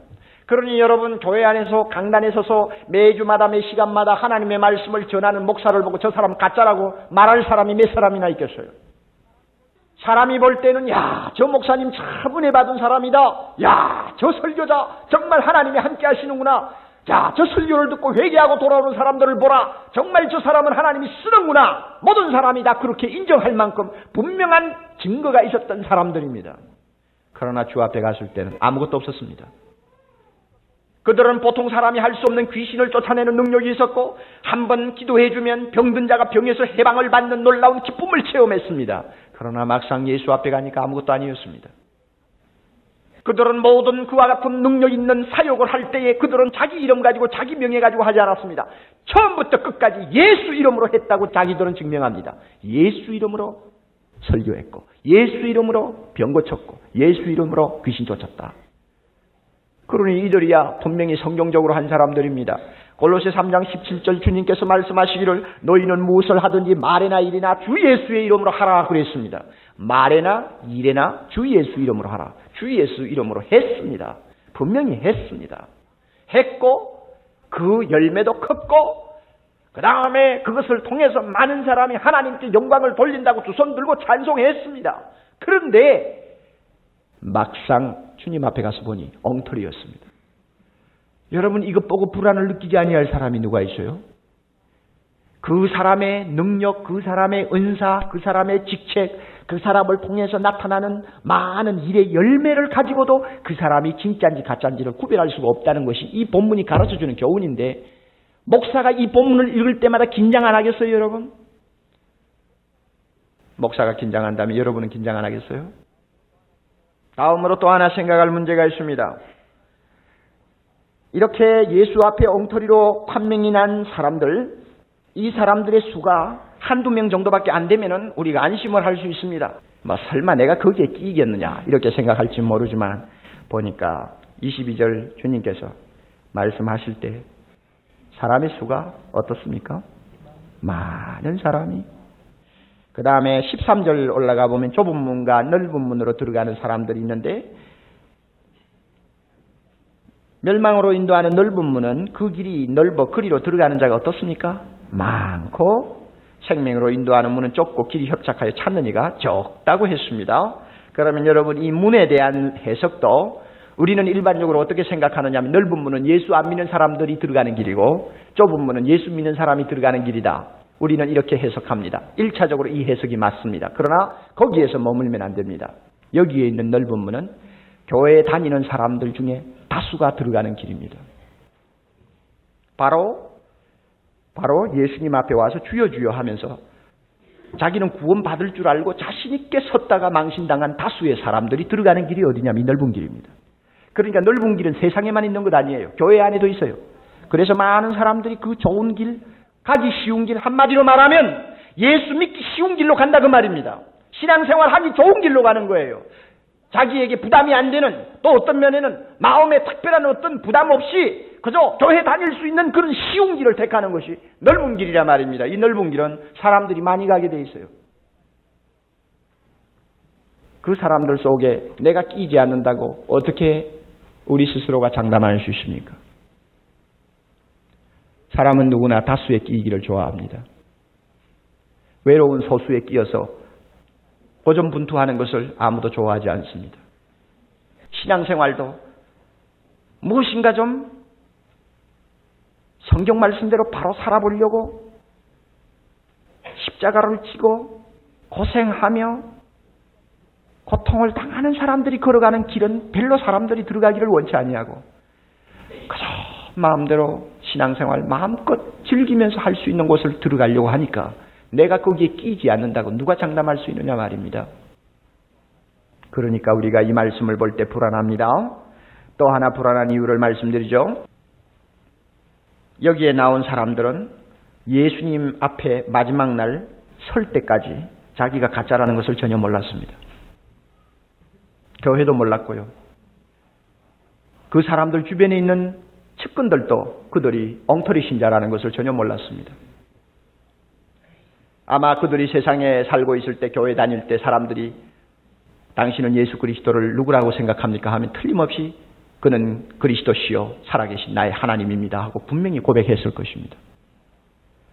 S7: 그러니 여러분 교회 안에서 강단에 서서 매주마다 매 시간마다 하나님의 말씀을 전하는 목사를 보고 저 사람 가짜라고 말할 사람이 몇 사람이나 있겠어요. 사람이 볼 때는 야, 저 목사님 참 은혜 받은 사람이다. 야, 저 설교자 정말 하나님이 함께 하시는구나. 자, 저 설교를 듣고 회개하고 돌아오는 사람들을 보라. 정말 저 사람은 하나님이 쓰는구나. 모든 사람이 다 그렇게 인정할 만큼 분명한 증거가 있었던 사람들입니다. 그러나 주 앞에 갔을 때는 아무것도 없었습니다. 그들은 보통 사람이 할 수 없는 귀신을 쫓아내는 능력이 있었고 한 번 기도해주면 병든 자가 병에서 해방을 받는 놀라운 기쁨을 체험했습니다. 그러나 막상 예수 앞에 가니까 아무것도 아니었습니다. 그들은 모든 그와 같은 능력 있는 사역을 할 때에 그들은 자기 이름 가지고 자기 명예 가지고 하지 않았습니다. 처음부터 끝까지 예수 이름으로 했다고 자기들은 증명합니다. 예수 이름으로 설교했고 예수 이름으로 병 고쳤고 예수 이름으로 귀신 쫓았다. 그러니 이들이야 분명히 성경적으로 한 사람들입니다. 골로새 3장 17절 주님께서 말씀하시기를 너희는 무엇을 하든지 말에나 일이나 주 예수의 이름으로 하라 그랬습니다. 말에나 일에나 주 예수 이름으로 하라. 주 예수 이름으로 했습니다. 분명히 했습니다. 했고 그 열매도 컸고 그 다음에 그것을 통해서 많은 사람이 하나님께 영광을 돌린다고 두 손 들고 찬송했습니다. 그런데 막상 주님 앞에 가서 보니 엉터리였습니다. 여러분 이것 보고 불안을 느끼지 아니할 사람이 누가 있어요? 그 사람의 능력, 그 사람의 은사, 그 사람의 직책, 그 사람을 통해서 나타나는 많은 일의 열매를 가지고도 그 사람이 진짜인지 가짜인지를 구별할 수가 없다는 것이 이 본문이 가르쳐 주는 교훈인데 목사가 이 본문을 읽을 때마다 긴장 안 하겠어요, 여러분? 목사가 긴장한다면 여러분은 긴장 안 하겠어요? 다음으로 또 하나 생각할 문제가 있습니다. 이렇게 예수 앞에 엉터리로 판명이 난 사람들, 이 사람들의 수가 한두 명 정도밖에 안 되면은 우리가 안심을 할 수 있습니다. 뭐 설마 내가 거기에 끼겠느냐 이렇게 생각할지 모르지만 보니까 22절 주님께서 말씀하실 때 사람의 수가 어떻습니까? 많은 사람이 그 다음에 13절 올라가 보면 좁은 문과 넓은 문으로 들어가는 사람들이 있는데 멸망으로 인도하는 넓은 문은 그 길이 넓어 그리로 들어가는 자가 어떻습니까? 많고 생명으로 인도하는 문은 좁고 길이 협착하여 찾는 이가 적다고 했습니다. 그러면 여러분 이 문에 대한 해석도 우리는 일반적으로 어떻게 생각하느냐 하면 넓은 문은 예수 안 믿는 사람들이 들어가는 길이고 좁은 문은 예수 믿는 사람이 들어가는 길이다. 우리는 이렇게 해석합니다. 1차적으로 이 해석이 맞습니다. 그러나 거기에서 머물면 안 됩니다. 여기에 있는 넓은 문은 교회에 다니는 사람들 중에 다수가 들어가는 길입니다. 바로 바로 예수님 앞에 와서 주여 주여 하면서 자기는 구원 받을 줄 알고 자신 있게 섰다가 망신당한 다수의 사람들이 들어가는 길이 어디냐면 넓은 길입니다. 그러니까 넓은 길은 세상에만 있는 것 아니에요. 교회 안에도 있어요. 그래서 많은 사람들이 그 좋은 길, 가기 쉬운 길 한마디로 말하면 예수 믿기 쉬운 길로 간다 그 말입니다. 신앙생활 하기 좋은 길로 가는 거예요. 자기에게 부담이 안 되는 또 어떤 면에는 마음에 특별한 어떤 부담 없이 그저 교회 다닐 수 있는 그런 쉬운 길을 택하는 것이 넓은 길이라 말입니다. 이 넓은 길은 사람들이 많이 가게 돼 있어요. 그 사람들 속에 내가 끼지 않는다고 어떻게 우리 스스로가 장담할 수 있습니까? 사람은 누구나 다수에 끼기를 좋아합니다. 외로운 소수에 끼어서 고전분투하는 것을 아무도 좋아하지 않습니다. 신앙생활도 무엇인가 좀 성경 말씀대로 바로 살아보려고 십자가를 지고 고생하며 고통을 당하는 사람들이 걸어가는 길은 별로 사람들이 들어가기를 원치 아니하고 그저 마음대로 신앙생활 마음껏 즐기면서 할 수 있는 곳을 들어가려고 하니까 내가 거기에 끼지 않는다고 누가 장담할 수 있느냐 말입니다. 그러니까 우리가 이 말씀을 볼 때 불안합니다. 또 하나 불안한 이유를 말씀드리죠. 여기에 나온 사람들은 예수님 앞에 마지막 날 설 때까지 자기가 가짜라는 것을 전혀 몰랐습니다. 교회도 몰랐고요. 그 사람들 주변에 있는 측근들도 그들이 엉터리 신자라는 것을 전혀 몰랐습니다. 아마 그들이 세상에 살고 있을 때 교회 다닐 때 사람들이 당신은 예수 그리스도를 누구라고 생각합니까 하면 틀림없이 그는 그리스도시요 살아계신 나의 하나님입니다 하고 분명히 고백했을 것입니다.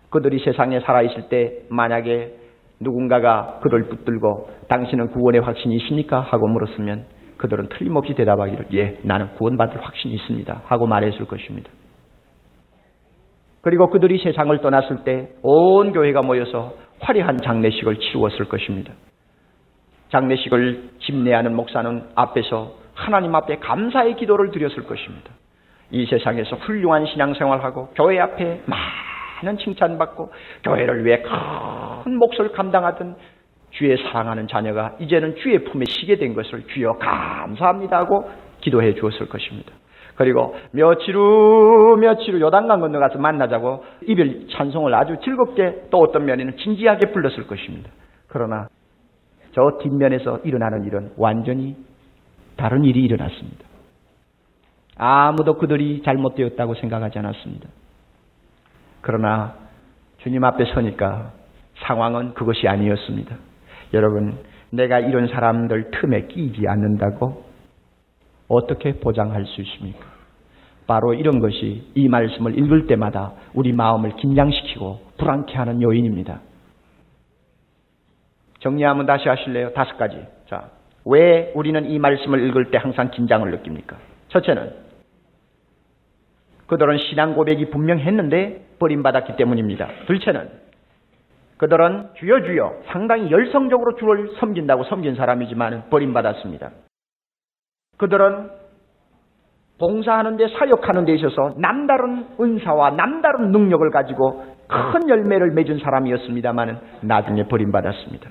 S7: 그들이 세상에 살아있을 때 만약에 누군가가 그를 붙들고 당신은 구원의 확신이 있습니까? 하고 물었으면 그들은 틀림없이 대답하기를 예, 나는 구원받을 확신이 있습니다. 하고 말했을 것입니다. 그리고 그들이 세상을 떠났을 때 온 교회가 모여서 화려한 장례식을 치루었을 것입니다. 장례식을 집례하는 목사는 앞에서 하나님 앞에 감사의 기도를 드렸을 것입니다. 이 세상에서 훌륭한 신앙생활하고 교회 앞에 많은 칭찬받고 교회를 위해 큰 몫을 감당하던 주의 사랑하는 자녀가 이제는 주의 품에 쉬게 된 것을 주여 감사합니다 하고 기도해 주었을 것입니다. 그리고 며칠 후 며칠 후 요단강 건너가서 만나자고 이별 찬송을 아주 즐겁게 또 어떤 면에는 진지하게 불렀을 것입니다. 그러나 저 뒷면에서 일어나는 일은 완전히 다른 일이 일어났습니다. 아무도 그들이 잘못되었다고 생각하지 않았습니다. 그러나 주님 앞에 서니까 상황은 그것이 아니었습니다. 여러분, 내가 이런 사람들 틈에 끼지 않는다고 어떻게 보장할 수 있습니까? 바로 이런 것이 이 말씀을 읽을 때마다 우리 마음을 긴장시키고 불안케 하는 요인입니다. 정리하면 다시 하실래요? 다섯 가지. 자, 왜 우리는 이 말씀을 읽을 때 항상 긴장을 느낍니까? 첫째는 그들은 신앙 고백이 분명했는데 버림받았기 때문입니다. 둘째는 그들은 주여 주여 상당히 열성적으로 주를 섬긴다고 섬긴 사람이지만 버림받았습니다. 그들은 봉사하는 데 사역하는 데 있어서 남다른 은사와 남다른 능력을 가지고 큰 열매를 맺은 사람이었습니다만 나중에 버림받았습니다.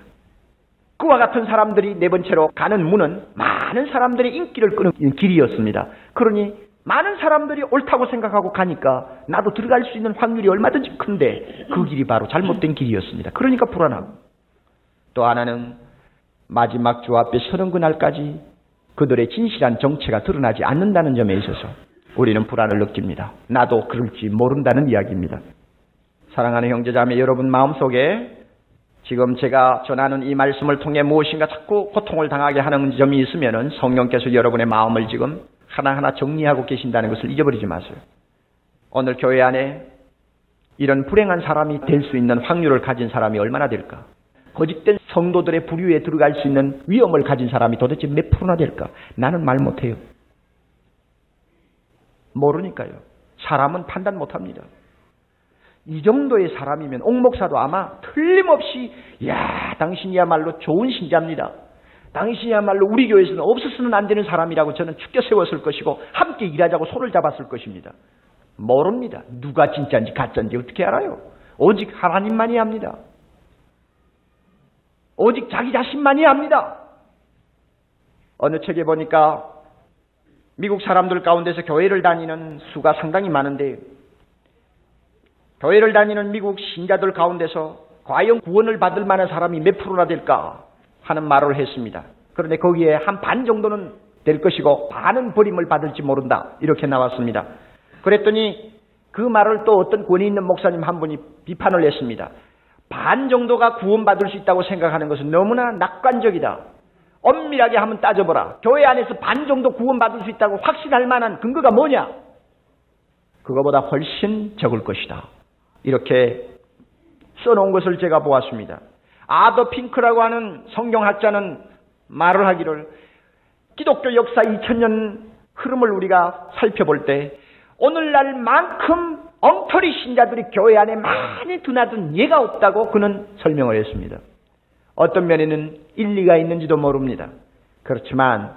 S7: 그와 같은 사람들이 네 번째로 가는 문은 많은 사람들의 인기를 끄는 길이었습니다. 그러니 많은 사람들이 옳다고 생각하고 가니까 나도 들어갈 수 있는 확률이 얼마든지 큰데 그 길이 바로 잘못된 길이었습니다. 그러니까 불안하고 또 하나는 마지막 주 앞에 서는 그날까지 그들의 진실한 정체가 드러나지 않는다는 점에 있어서 우리는 불안을 느낍니다. 나도 그럴지 모른다는 이야기입니다. 사랑하는 형제자매 여러분 마음속에 지금 제가 전하는 이 말씀을 통해 무엇인가 자꾸 고통을 당하게 하는 점이 있으면 성령께서 여러분의 마음을 지금 하나하나 정리하고 계신다는 것을 잊어버리지 마세요. 오늘 교회 안에 이런 불행한 사람이 될 수 있는 확률을 가진 사람이 얼마나 될까? 거짓된 성도들의 부류에 들어갈 수 있는 위험을 가진 사람이 도대체 몇 프로나 될까? 나는 말 못해요. 모르니까요. 사람은 판단 못합니다. 이 정도의 사람이면 옥목사도 아마 틀림없이 야 당신이야말로 좋은 신자입니다. 당신이야말로 우리 교회에서는 없었으면 안 되는 사람이라고 저는 축겨 세웠을 것이고 함께 일하자고 손을 잡았을 것입니다. 모릅니다. 누가 진짜인지 가짜인지 어떻게 알아요? 오직 하나님만이 합니다. 오직 자기 자신만이 합니다. 어느 책에 보니까 미국 사람들 가운데서 교회를 다니는 수가 상당히 많은데 교회를 다니는 미국 신자들 가운데서 과연 구원을 받을 만한 사람이 몇 프로나 될까 하는 말을 했습니다. 그런데 거기에 한 반 정도는 될 것이고 반은 버림을 받을지 모른다. 이렇게 나왔습니다. 그랬더니 그 말을 또 어떤 권위 있는 목사님 한 분이 비판을 했습니다. 반 정도가 구원받을 수 있다고 생각하는 것은 너무나 낙관적이다. 엄밀하게 한번 따져보라. 교회 안에서 반 정도 구원받을 수 있다고 확신할 만한 근거가 뭐냐? 그거보다 훨씬 적을 것이다. 이렇게 써놓은 것을 제가 보았습니다. 아더 핑크라고 하는 성경학자는 말을 하기를 기독교 역사 2000년 흐름을 우리가 살펴볼 때 오늘날만큼 엉터리 신자들이 교회 안에 많이 드나든 예가 없다고 그는 설명을 했습니다. 어떤 면에는 일리가 있는지도 모릅니다. 그렇지만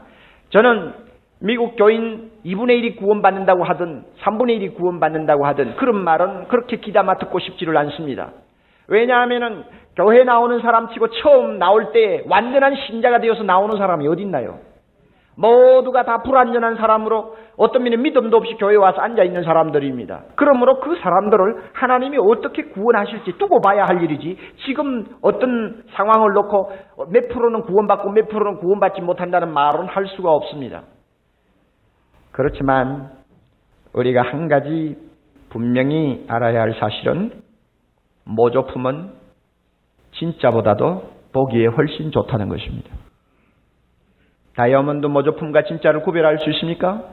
S7: 저는 미국 교인 2분의 1이 구원받는다고 하든 3분의 1이 구원받는다고 하든 그런 말은 그렇게 기다마 듣고 싶지를 않습니다. 왜냐하면은 교회 나오는 사람 치고 처음 나올 때 완전한 신자가 되어서 나오는 사람이 어디 있나요? 모두가 다 불완전한 사람으로 어떤 면에 믿음도 없이 교회에 와서 앉아 있는 사람들입니다. 그러므로 그 사람들을 하나님이 어떻게 구원하실지 두고 봐야 할 일이지 지금 어떤 상황을 놓고 몇 프로는 구원받고 몇 프로는 구원받지 못한다는 말은 할 수가 없습니다. 그렇지만 우리가 한 가지 분명히 알아야 할 사실은 모조품은 진짜보다도 보기에 훨씬 좋다는 것입니다. 다이아몬드 모조품과 진짜를 구별할 수 있습니까?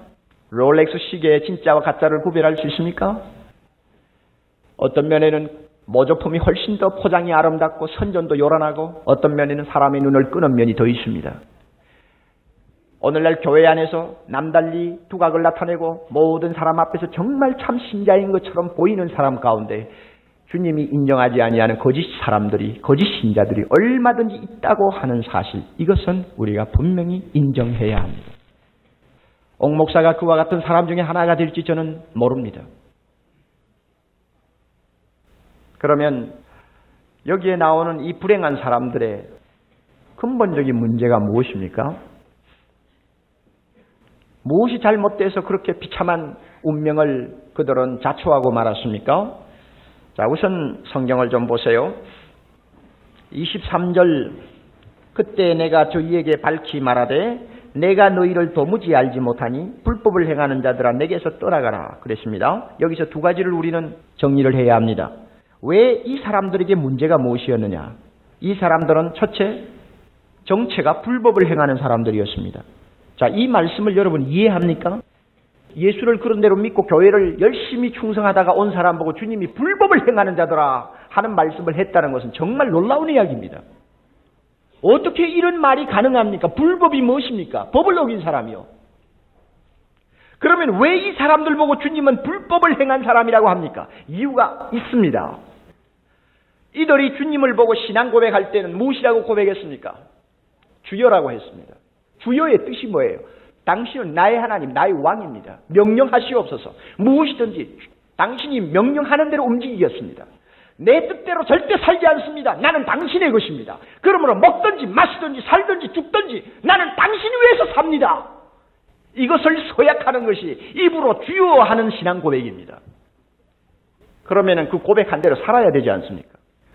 S7: 롤렉스 시계의 진짜와 가짜를 구별할 수 있습니까? 어떤 면에는 모조품이 훨씬 더 포장이 아름답고 선전도 요란하고 어떤 면에는 사람의 눈을 끄는 면이 더 있습니다. 오늘날 교회 안에서 남달리 두각을 나타내고 모든 사람 앞에서 정말 참 신자인 것처럼 보이는 사람 가운데 주님이 인정하지 아니하는 거짓 사람들이 거짓 신자들이 얼마든지 있다고 하는 사실 이것은 우리가 분명히 인정해야 합니다. 옥 목사가 그와 같은 사람 중에 하나가 될지 저는 모릅니다. 그러면 여기에 나오는 이 불행한 사람들의 근본적인 문제가 무엇입니까? 무엇이 잘못돼서 그렇게 비참한 운명을 그들은 자초하고 말았습니까? 자, 우선 성경을 좀 보세요. 23절 그때 내가 저희에게 밝히 말하되 내가 너희를 도무지 알지 못하니 불법을 행하는 자들아 내게서 떠나가라 그랬습니다. 여기서 두 가지를 우리는 정리를 해야 합니다. 왜 이 사람들에게 문제가 무엇이었느냐? 이 사람들은 첫째 정체가 불법을 행하는 사람들이었습니다. 자, 이 말씀을 여러분 이해합니까? 예수를 그런 대로 믿고 교회를 열심히 충성하다가 온 사람 보고 주님이 불법을 행하는 자더라 하는 말씀을 했다는 것은 정말 놀라운 이야기입니다. 어떻게 이런 말이 가능합니까? 불법이 무엇입니까? 법을 어긴 사람이요. 그러면 왜 이 사람들 보고 주님은 불법을 행한 사람이라고 합니까? 이유가 있습니다. 이들이 주님을 보고 신앙 고백할 때는 무엇이라고 고백했습니까? 주여라고 했습니다. 주여의 뜻이 뭐예요? 당신은 나의 하나님, 나의 왕입니다. 명령하시옵소서. 무엇이든지 당신이 명령하는 대로 움직이겠습니다. 내 뜻대로 절대 살지 않습니다. 나는 당신의 것입니다. 그러므로 먹든지 마시든지 살든지 죽든지 나는 당신 위해서 삽니다. 이것을 소약하는 것이 입으로 주여 하는 신앙 고백입니다. 그러면은 그 고백한 대로 살아야 되지 않습니까?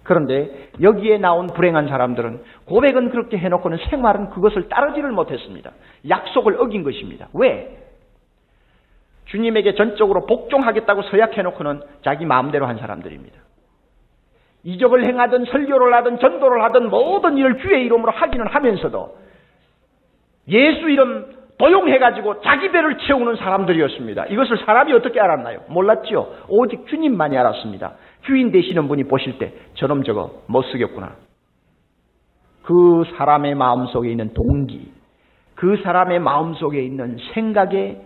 S7: 그런데 여기에 나온 불행한 사람들은 고백은 그렇게 해놓고는 생활은 그것을 따르지를 못했습니다. 약속을 어긴 것입니다. 왜? 주님에게 전적으로 복종하겠다고 서약해놓고는 자기 마음대로 한 사람들입니다. 이적을 행하든 설교를 하든 전도를 하든 모든 일을 주의 이름으로 하기는 하면서도 예수 이름 도용해가지고 자기 배를 채우는 사람들이었습니다. 이것을 사람이 어떻게 알았나요? 몰랐지요. 오직 주님만이 알았습니다. 주인 되시는 분이 보실 때 저놈 저거 못 쓰겠구나. 그 사람의 마음속에 있는 동기, 그 사람의 마음속에 있는 생각의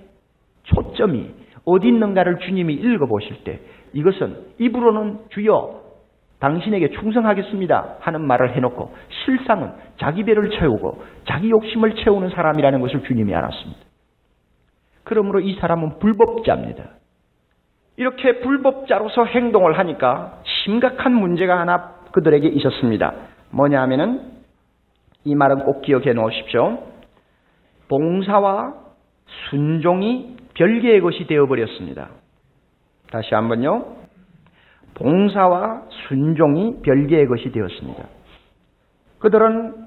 S7: 초점이 어디 있는가를 주님이 읽어보실 때 이것은 입으로는 주여 당신에게 충성하겠습니다 하는 말을 해놓고 실상은 자기 배를 채우고 자기 욕심을 채우는 사람이라는 것을 주님이 알았습니다. 그러므로 이 사람은 불법자입니다. 이렇게 불법자로서 행동을 하니까 심각한 문제가 하나 그들에게 있었습니다. 뭐냐 하면은 이 말은 꼭 기억해 놓으십시오. 봉사와 순종이 별개의 것이 되어버렸습니다. 다시 한번요. 봉사와 순종이 별개의 것이 되었습니다. 그들은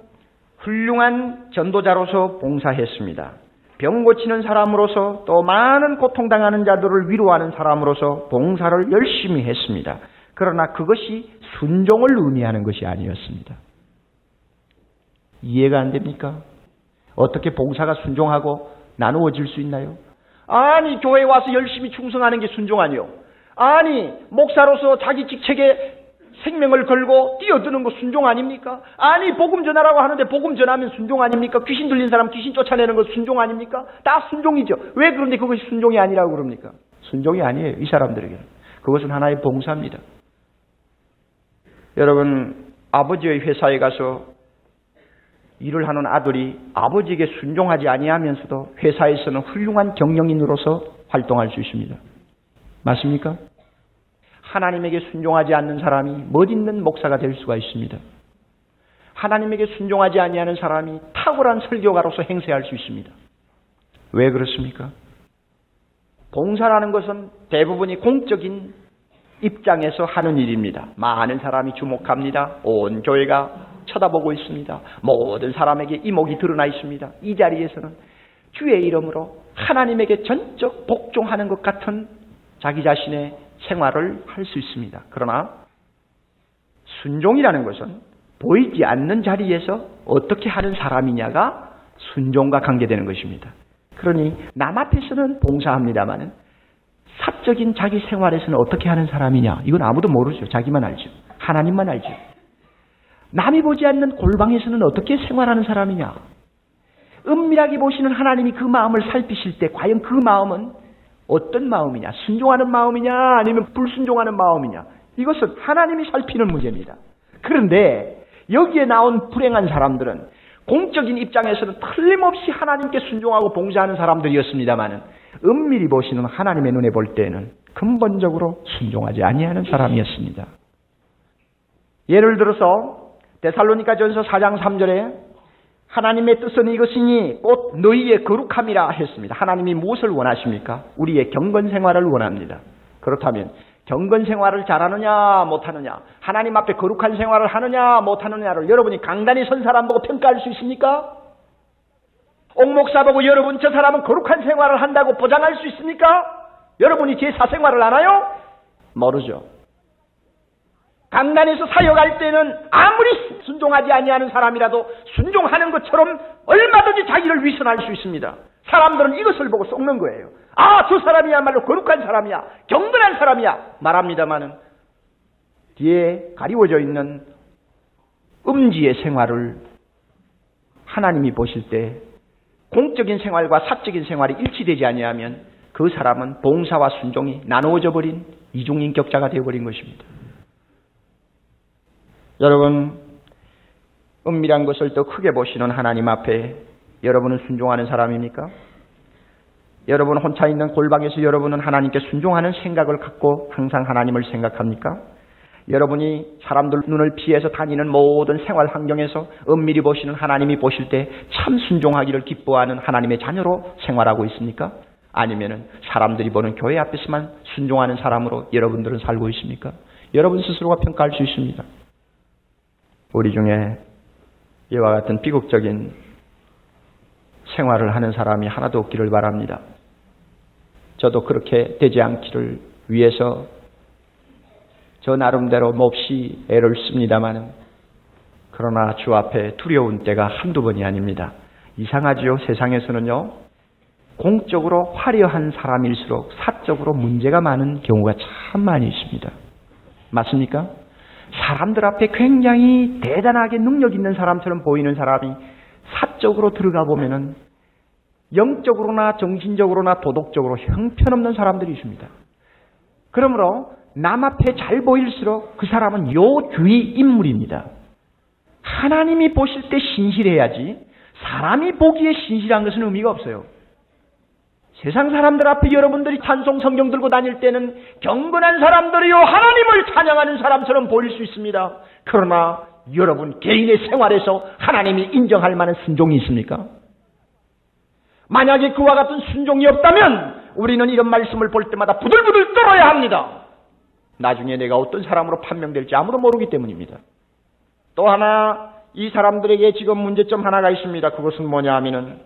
S7: 훌륭한 전도자로서 봉사했습니다. 병 고치는 사람으로서 또 많은 고통당하는 자들을 위로하는 사람으로서 봉사를 열심히 했습니다. 그러나 그것이 순종을 의미하는 것이 아니었습니다. 이해가 안 됩니까? 어떻게 봉사가 순종하고 나누어질 수 있나요? 아니, 교회 와서 열심히 충성하는 게 순종 아니요. 아니, 목사로서 자기 직책에 생명을 걸고 뛰어드는 거 순종 아닙니까? 아니 복음 전하라고 하는데 복음 전하면 순종 아닙니까? 귀신 들린 사람 귀신 쫓아내는 거 순종 아닙니까? 다 순종이죠. 왜 그런데 그것이 순종이 아니라고 그럽니까? 순종이 아니에요. 이 사람들에게는. 그것은 하나의 봉사입니다. 여러분 아버지의 회사에 가서 일을 하는 아들이 아버지에게 순종하지 아니하면서도 회사에서는 훌륭한 경영인으로서 활동할 수 있습니다. 맞습니까? 하나님에게 순종하지 않는 사람이 멋있는 목사가 될 수가 있습니다. 하나님에게 순종하지 아니하는 사람이 탁월한 설교가로서 행세할 수 있습니다. 왜 그렇습니까? 봉사라는 것은 대부분이 공적인 입장에서 하는 일입니다. 많은 사람이 주목합니다. 온 교회가 쳐다보고 있습니다. 모든 사람에게 이목이 드러나 있습니다. 이 자리에서는 주의 이름으로 하나님에게 전적 복종하는 것 같은 자기 자신의 생활을 할 수 있습니다. 그러나 순종이라는 것은 보이지 않는 자리에서 어떻게 하는 사람이냐가 순종과 관계되는 것입니다. 그러니 남 앞에서는 봉사합니다만은 사적인 자기 생활에서는 어떻게 하는 사람이냐 이건 아무도 모르죠. 자기만 알죠. 하나님만 알죠. 남이 보지 않는 골방에서는 어떻게 생활하는 사람이냐. 은밀하게 보시는 하나님이 그 마음을 살피실 때 과연 그 마음은 어떤 마음이냐? 순종하는 마음이냐? 아니면 불순종하는 마음이냐? 이것은 하나님이 살피는 문제입니다. 그런데 여기에 나온 불행한 사람들은 공적인 입장에서는 틀림없이 하나님께 순종하고 봉사하는 사람들이었습니다만은 은밀히 보시는 하나님의 눈에 볼 때는 근본적으로 순종하지 아니하는 사람이었습니다. 예를 들어서 데살로니가 전서 4장 3절에 하나님의 뜻은 이것이니 곧 너희의 거룩함이라 했습니다. 하나님이 무엇을 원하십니까? 우리의 경건 생활을 원합니다. 그렇다면 경건 생활을 잘하느냐 못하느냐 하나님 앞에 거룩한 생활을 하느냐 못하느냐를 여러분이 강단이 선 사람 보고 평가할 수 있습니까? 옥목사 보고 여러분 저 사람은 거룩한 생활을 한다고 보장할 수 있습니까? 여러분이 제 사생활을 아나요? 모르죠. 강단에서 사역할 때는 아무리 순종하지 아니하는 사람이라도 순종하는 것처럼 얼마든지 자기를 위선할 수 있습니다. 사람들은 이것을 보고 썩는 거예요. 아, 저 사람이야말로 거룩한 사람이야. 경건한 사람이야. 말합니다마는 뒤에 가리워져 있는 음지의 생활을 하나님이 보실 때 공적인 생활과 사적인 생활이 일치되지 아니하면 그 사람은 봉사와 순종이 나누어져 버린 이중인격자가 되어버린 것입니다. 여러분, 은밀한 것을 더 크게 보시는 하나님 앞에 여러분은 순종하는 사람입니까? 여러분 혼자 있는 골방에서 여러분은 하나님께 순종하는 생각을 갖고 항상 하나님을 생각합니까? 여러분이 사람들 눈을 피해서 다니는 모든 생활 환경에서 은밀히 보시는 하나님이 보실 때 참 순종하기를 기뻐하는 하나님의 자녀로 생활하고 있습니까? 아니면은 사람들이 보는 교회 앞에서만 순종하는 사람으로 여러분들은 살고 있습니까? 여러분 스스로가 평가할 수 있습니다. 우리 중에 이와 같은 비극적인 생활을 하는 사람이 하나도 없기를 바랍니다. 저도 그렇게 되지 않기를 위해서 저 나름대로 몹시 애를 씁니다마는 그러나 주 앞에 두려운 때가 한두 번이 아닙니다. 이상하지요? 세상에서는요. 공적으로 화려한 사람일수록 사적으로 문제가 많은 경우가 참 많이 있습니다. 맞습니까? 사람들 앞에 굉장히 대단하게 능력 있는 사람처럼 보이는 사람이 사적으로 들어가 보면은 영적으로나 정신적으로나 도덕적으로 형편없는 사람들이 있습니다. 그러므로 남 앞에 잘 보일수록 그 사람은 요주의 인물입니다. 하나님이 보실 때 신실해야지 사람이 보기에 신실한 것은 의미가 없어요. 세상 사람들 앞에 여러분들이 찬송 성경 들고 다닐 때는 경건한 사람들이요 하나님을 찬양하는 사람처럼 보일 수 있습니다. 그러나 여러분 개인의 생활에서 하나님이 인정할 만한 순종이 있습니까? 만약에 그와 같은 순종이 없다면 우리는 이런 말씀을 볼 때마다 부들부들 떨어야 합니다. 나중에 내가 어떤 사람으로 판명될지 아무도 모르기 때문입니다. 또 하나 이 사람들에게 지금 문제점 하나가 있습니다. 그것은 뭐냐 하면은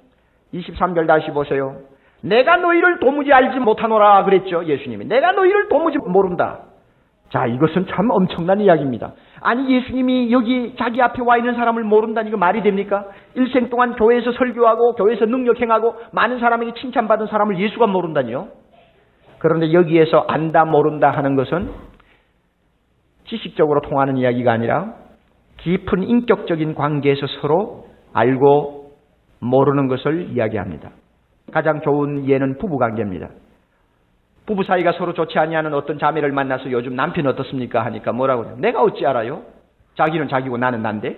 S7: 23절 다시 보세요. 내가 너희를 도무지 알지 못하노라 그랬죠. 예수님이. 내가 너희를 도무지 모른다. 자, 이것은 참 엄청난 이야기입니다. 아니, 예수님이 여기 자기 앞에 와 있는 사람을 모른다니 이거 말이 됩니까? 일생 동안 교회에서 설교하고 교회에서 능력 행하고 많은 사람에게 칭찬받은 사람을 예수가 모른다니요? 그런데 여기에서 안다 모른다 하는 것은 지식적으로 통하는 이야기가 아니라 깊은 인격적인 관계에서 서로 알고 모르는 것을 이야기합니다. 가장 좋은 예는 부부 관계입니다. 부부 사이가 서로 좋지 아니하는 어떤 자매를 만나서 요즘 남편 어떻습니까 하니까 뭐라고 해요? 내가 어찌 알아요? 자기는 자기고 나는 난데.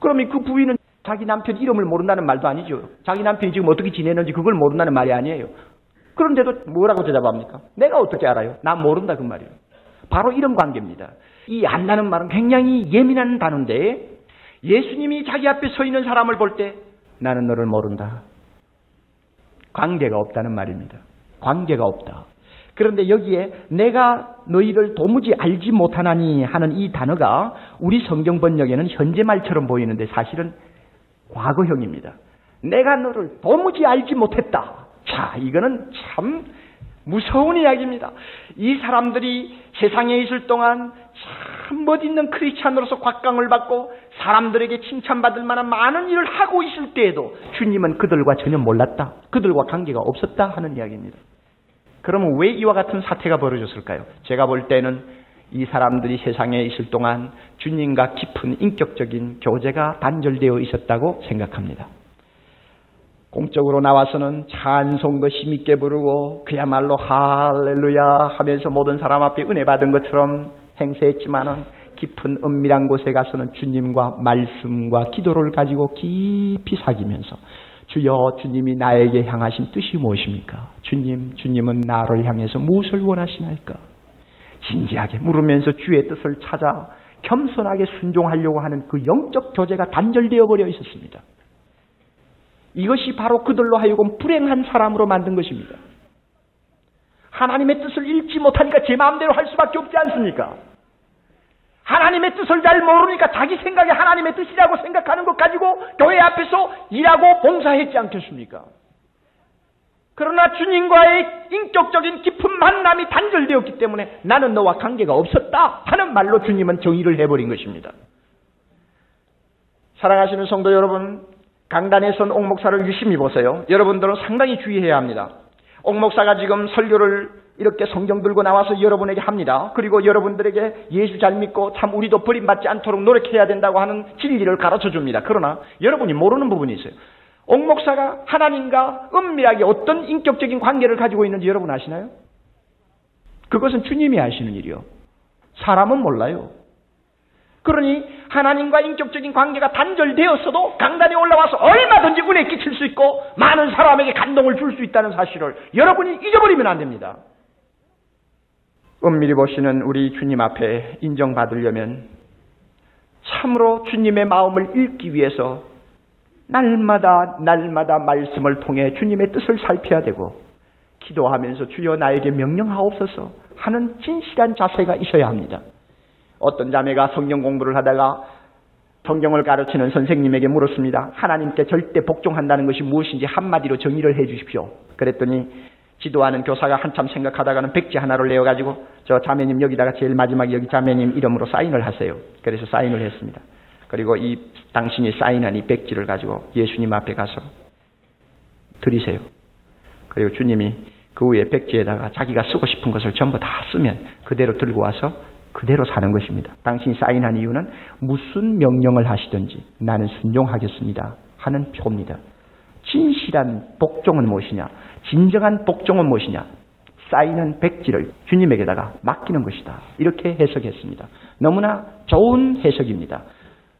S7: 그러면 그 부인은 자기 남편 이름을 모른다는 말도 아니죠. 자기 남편이 지금 어떻게 지내는지 그걸 모른다는 말이 아니에요. 그런데도 뭐라고 대답합니까? 내가 어떻게 알아요? 나 모른다 그 말이에요. 바로 이런 관계입니다. 이 안다는 말은 굉장히 예민한 단어인데 예수님이 자기 앞에 서 있는 사람을 볼 때 나는 너를 모른다. 관계가 없다는 말입니다. 관계가 없다. 그런데 여기에 내가 너희를 도무지 알지 못하나니 하는 이 단어가 우리 성경 번역에는 현재 말처럼 보이는데 사실은 과거형입니다. 내가 너를 도무지 알지 못했다. 자, 이거는 참 무서운 이야기입니다. 이 사람들이 세상에 있을 동안 참 멋있는 크리스찬으로서 곽강을 받고 사람들에게 칭찬받을 만한 많은 일을 하고 있을 때에도 주님은 그들과 전혀 몰랐다. 그들과 관계가 없었다 하는 이야기입니다. 그러면 왜 이와 같은 사태가 벌어졌을까요? 제가 볼 때는 이 사람들이 세상에 있을 동안 주님과 깊은 인격적인 교제가 단절되어 있었다고 생각합니다. 공적으로 나와서는 찬송도 힘있게 부르고 그야말로 할렐루야 하면서 모든 사람 앞에 은혜 받은 것처럼 행세했지만은 깊은 은밀한 곳에 가서는 주님과 말씀과 기도를 가지고 깊이 사귀면서 주여 주님이 나에게 향하신 뜻이 무엇입니까? 주님, 주님은 나를 향해서 무엇을 원하시나이까? 진지하게 물으면서 주의 뜻을 찾아 겸손하게 순종하려고 하는 그 영적 교제가 단절되어 버려 있었습니다. 이것이 바로 그들로 하여금 불행한 사람으로 만든 것입니다. 하나님의 뜻을 읽지 못하니까 제 마음대로 할 수밖에 없지 않습니까? 하나님의 뜻을 잘 모르니까 자기 생각이 하나님의 뜻이라고 생각하는 것 가지고 교회 앞에서 일하고 봉사했지 않겠습니까? 그러나 주님과의 인격적인 깊은 만남이 단절되었기 때문에 나는 너와 관계가 없었다 하는 말로 주님은 정의를 해버린 것입니다. 사랑하시는 성도 여러분, 강단에 선 옥목사를 유심히 보세요. 여러분들은 상당히 주의해야 합니다. 옥목사가 지금 설교를 이렇게 성경 들고 나와서 여러분에게 합니다. 그리고 여러분들에게 예수 잘 믿고 참 우리도 버림받지 않도록 노력해야 된다고 하는 진리를 가르쳐 줍니다. 그러나 여러분이 모르는 부분이 있어요. 옥목사가 하나님과 은밀하게 어떤 인격적인 관계를 가지고 있는지 여러분 아시나요? 그것은 주님이 아시는 일이요. 사람은 몰라요. 그러니 하나님과 인격적인 관계가 단절되었어도 강단에 올라와서 얼마든지 은혜 끼칠 수 있고 많은 사람에게 감동을 줄 수 있다는 사실을 여러분이 잊어버리면 안 됩니다. 은밀히 보시는 우리 주님 앞에 인정받으려면 참으로 주님의 마음을 읽기 위해서 날마다 날마다 말씀을 통해 주님의 뜻을 살펴야 되고 기도하면서 주여 나에게 명령하옵소서 하는 진실한 자세가 있어야 합니다. 어떤 자매가 성경 공부를 하다가 성경을 가르치는 선생님에게 물었습니다. 하나님께 절대 복종한다는 것이 무엇인지 한마디로 정의를 해 주십시오. 그랬더니 지도하는 교사가 한참 생각하다가는 백지 하나를 내어가지고 저 자매님 여기다가 제일 마지막에 여기 자매님 이름으로 사인을 하세요. 그래서 사인을 했습니다. 그리고 이 당신이 사인한 이 백지를 가지고 예수님 앞에 가서 드리세요. 그리고 주님이 그 후에 백지에다가 자기가 쓰고 싶은 것을 전부 다 쓰면 그대로 들고 와서 그대로 사는 것입니다. 당신이 사인한 이유는 무슨 명령을 하시든지 나는 순종하겠습니다. 하는 표입니다. 진실한 복종은 무엇이냐? 진정한 복종은 무엇이냐? 쌓이는 백지를 주님에게다가 맡기는 것이다. 이렇게 해석했습니다. 너무나 좋은 해석입니다.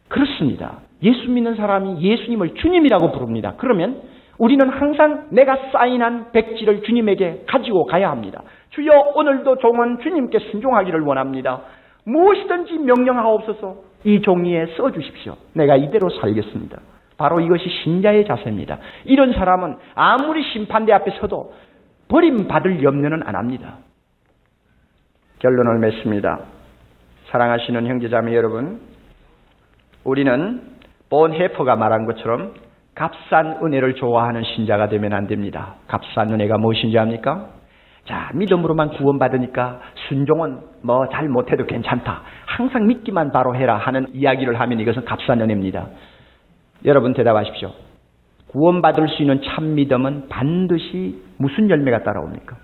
S7: 그렇습니다. 예수 믿는 사람이 예수님을 주님이라고 부릅니다. 그러면 우리는 항상 내가 사인한 백지를 주님에게 가지고 가야 합니다. 주여 오늘도 종은 주님께 순종하기를 원합니다. 무엇이든지 명령하옵소서 이 종이에 써주십시오. 내가 이대로 살겠습니다. 바로 이것이 신자의 자세입니다. 이런 사람은 아무리 심판대 앞에 서도 버림받을 염려는 안 합니다. 결론을 맺습니다. 사랑하시는 형제자매 여러분, 우리는 본 해퍼가 말한 것처럼 값싼 은혜를 좋아하는 신자가 되면 안 됩니다. 값싼 은혜가 무엇인지 압니까? 자, 믿음으로만 구원받으니까 순종은 뭐 잘 못해도 괜찮다. 항상 믿기만 바로 해라 하는 이야기를 하면 이것은 값싼 은혜입니다. 여러분 대답하십시오. 구원받을 수 있는 참 믿음은 반드시 무슨 열매가 따라옵니까?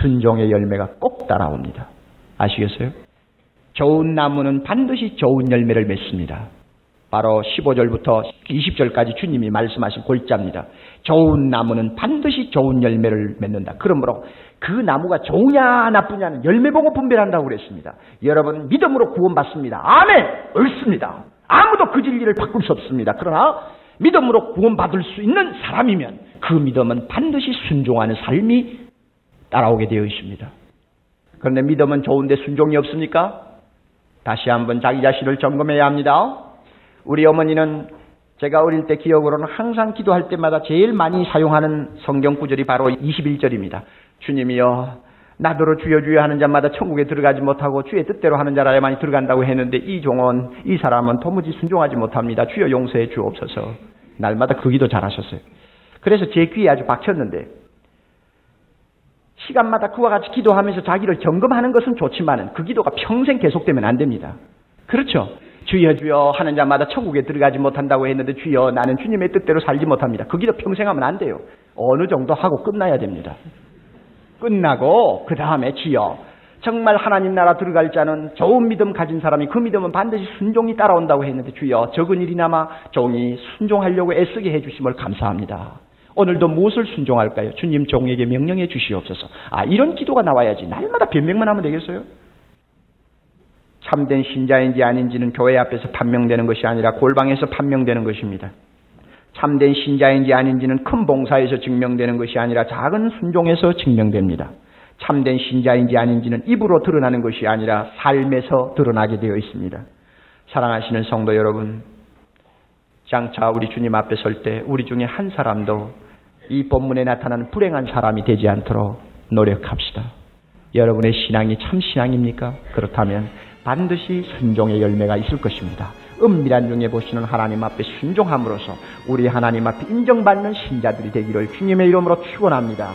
S7: 순종의 열매가 꼭 따라옵니다. 아시겠어요? 좋은 나무는 반드시 좋은 열매를 맺습니다. 바로 15절부터 20절까지 주님이 말씀하신 골자입니다. 좋은 나무는 반드시 좋은 열매를 맺는다. 그러므로 그 나무가 좋으냐 나쁘냐는 열매 보고 분별한다고 그랬습니다. 여러분 믿음으로 구원받습니다. 아멘! 옳습니다. 아무도 그 진리를 바꿀 수 없습니다. 그러나 믿음으로 구원받을 수 있는 사람이면 그 믿음은 반드시 순종하는 삶이 따라오게 되어 있습니다. 그런데 믿음은 좋은데 순종이 없습니까? 다시 한번 자기 자신을 점검해야 합니다. 우리 어머니는 제가 어릴 때 기억으로는 항상 기도할 때마다 제일 많이 사용하는 성경 구절이 바로 21절입니다. 주님이여 나더러 주여 주여 하는 자마다 천국에 들어가지 못하고 주의 뜻대로 하는 자라야만 들어간다고 했는데 이 종은 이 사람은 도무지 순종하지 못합니다. 주여 용서해 주옵소서. 날마다 그 기도 잘하셨어요. 그래서 제 귀에 아주 박혔는데 시간마다 그와 같이 기도하면서 자기를 점검하는 것은 좋지만 그 기도가 평생 계속되면 안 됩니다. 그렇죠? 주여 주여 하는 자마다 천국에 들어가지 못한다고 했는데 주여 나는 주님의 뜻대로 살지 못합니다. 그 기도 평생 하면 안 돼요. 어느 정도 하고 끝나야 됩니다. 끝나고 그 다음에 주여 정말 하나님 나라 들어갈 자는 좋은 믿음 가진 사람이 그 믿음은 반드시 순종이 따라온다고 했는데 주여 적은 일이나마 종이 순종하려고 애쓰게 해주심을 감사합니다. 오늘도 무엇을 순종할까요? 주님 종에게 명령해 주시옵소서. 아, 이런 기도가 나와야지. 날마다 변명만 하면 되겠어요? 참된 신자인지 아닌지는 교회 앞에서 판명되는 것이 아니라 골방에서 판명되는 것입니다. 참된 신자인지 아닌지는 큰 봉사에서 증명되는 것이 아니라 작은 순종에서 증명됩니다. 참된 신자인지 아닌지는 입으로 드러나는 것이 아니라 삶에서 드러나게 되어 있습니다. 사랑하시는 성도 여러분, 장차 우리 주님 앞에 설 때 우리 중에 한 사람도 이 본문에 나타나는 불행한 사람이 되지 않도록 노력합시다. 여러분의 신앙이 참 신앙입니까? 그렇다면 반드시 순종의 열매가 있을 것입니다. 은밀한 중에 보시는 하나님 앞에 순종함으로써 우리 하나님 앞에 인정받는 신자들이 되기를 주님의 이름으로 축원합니다.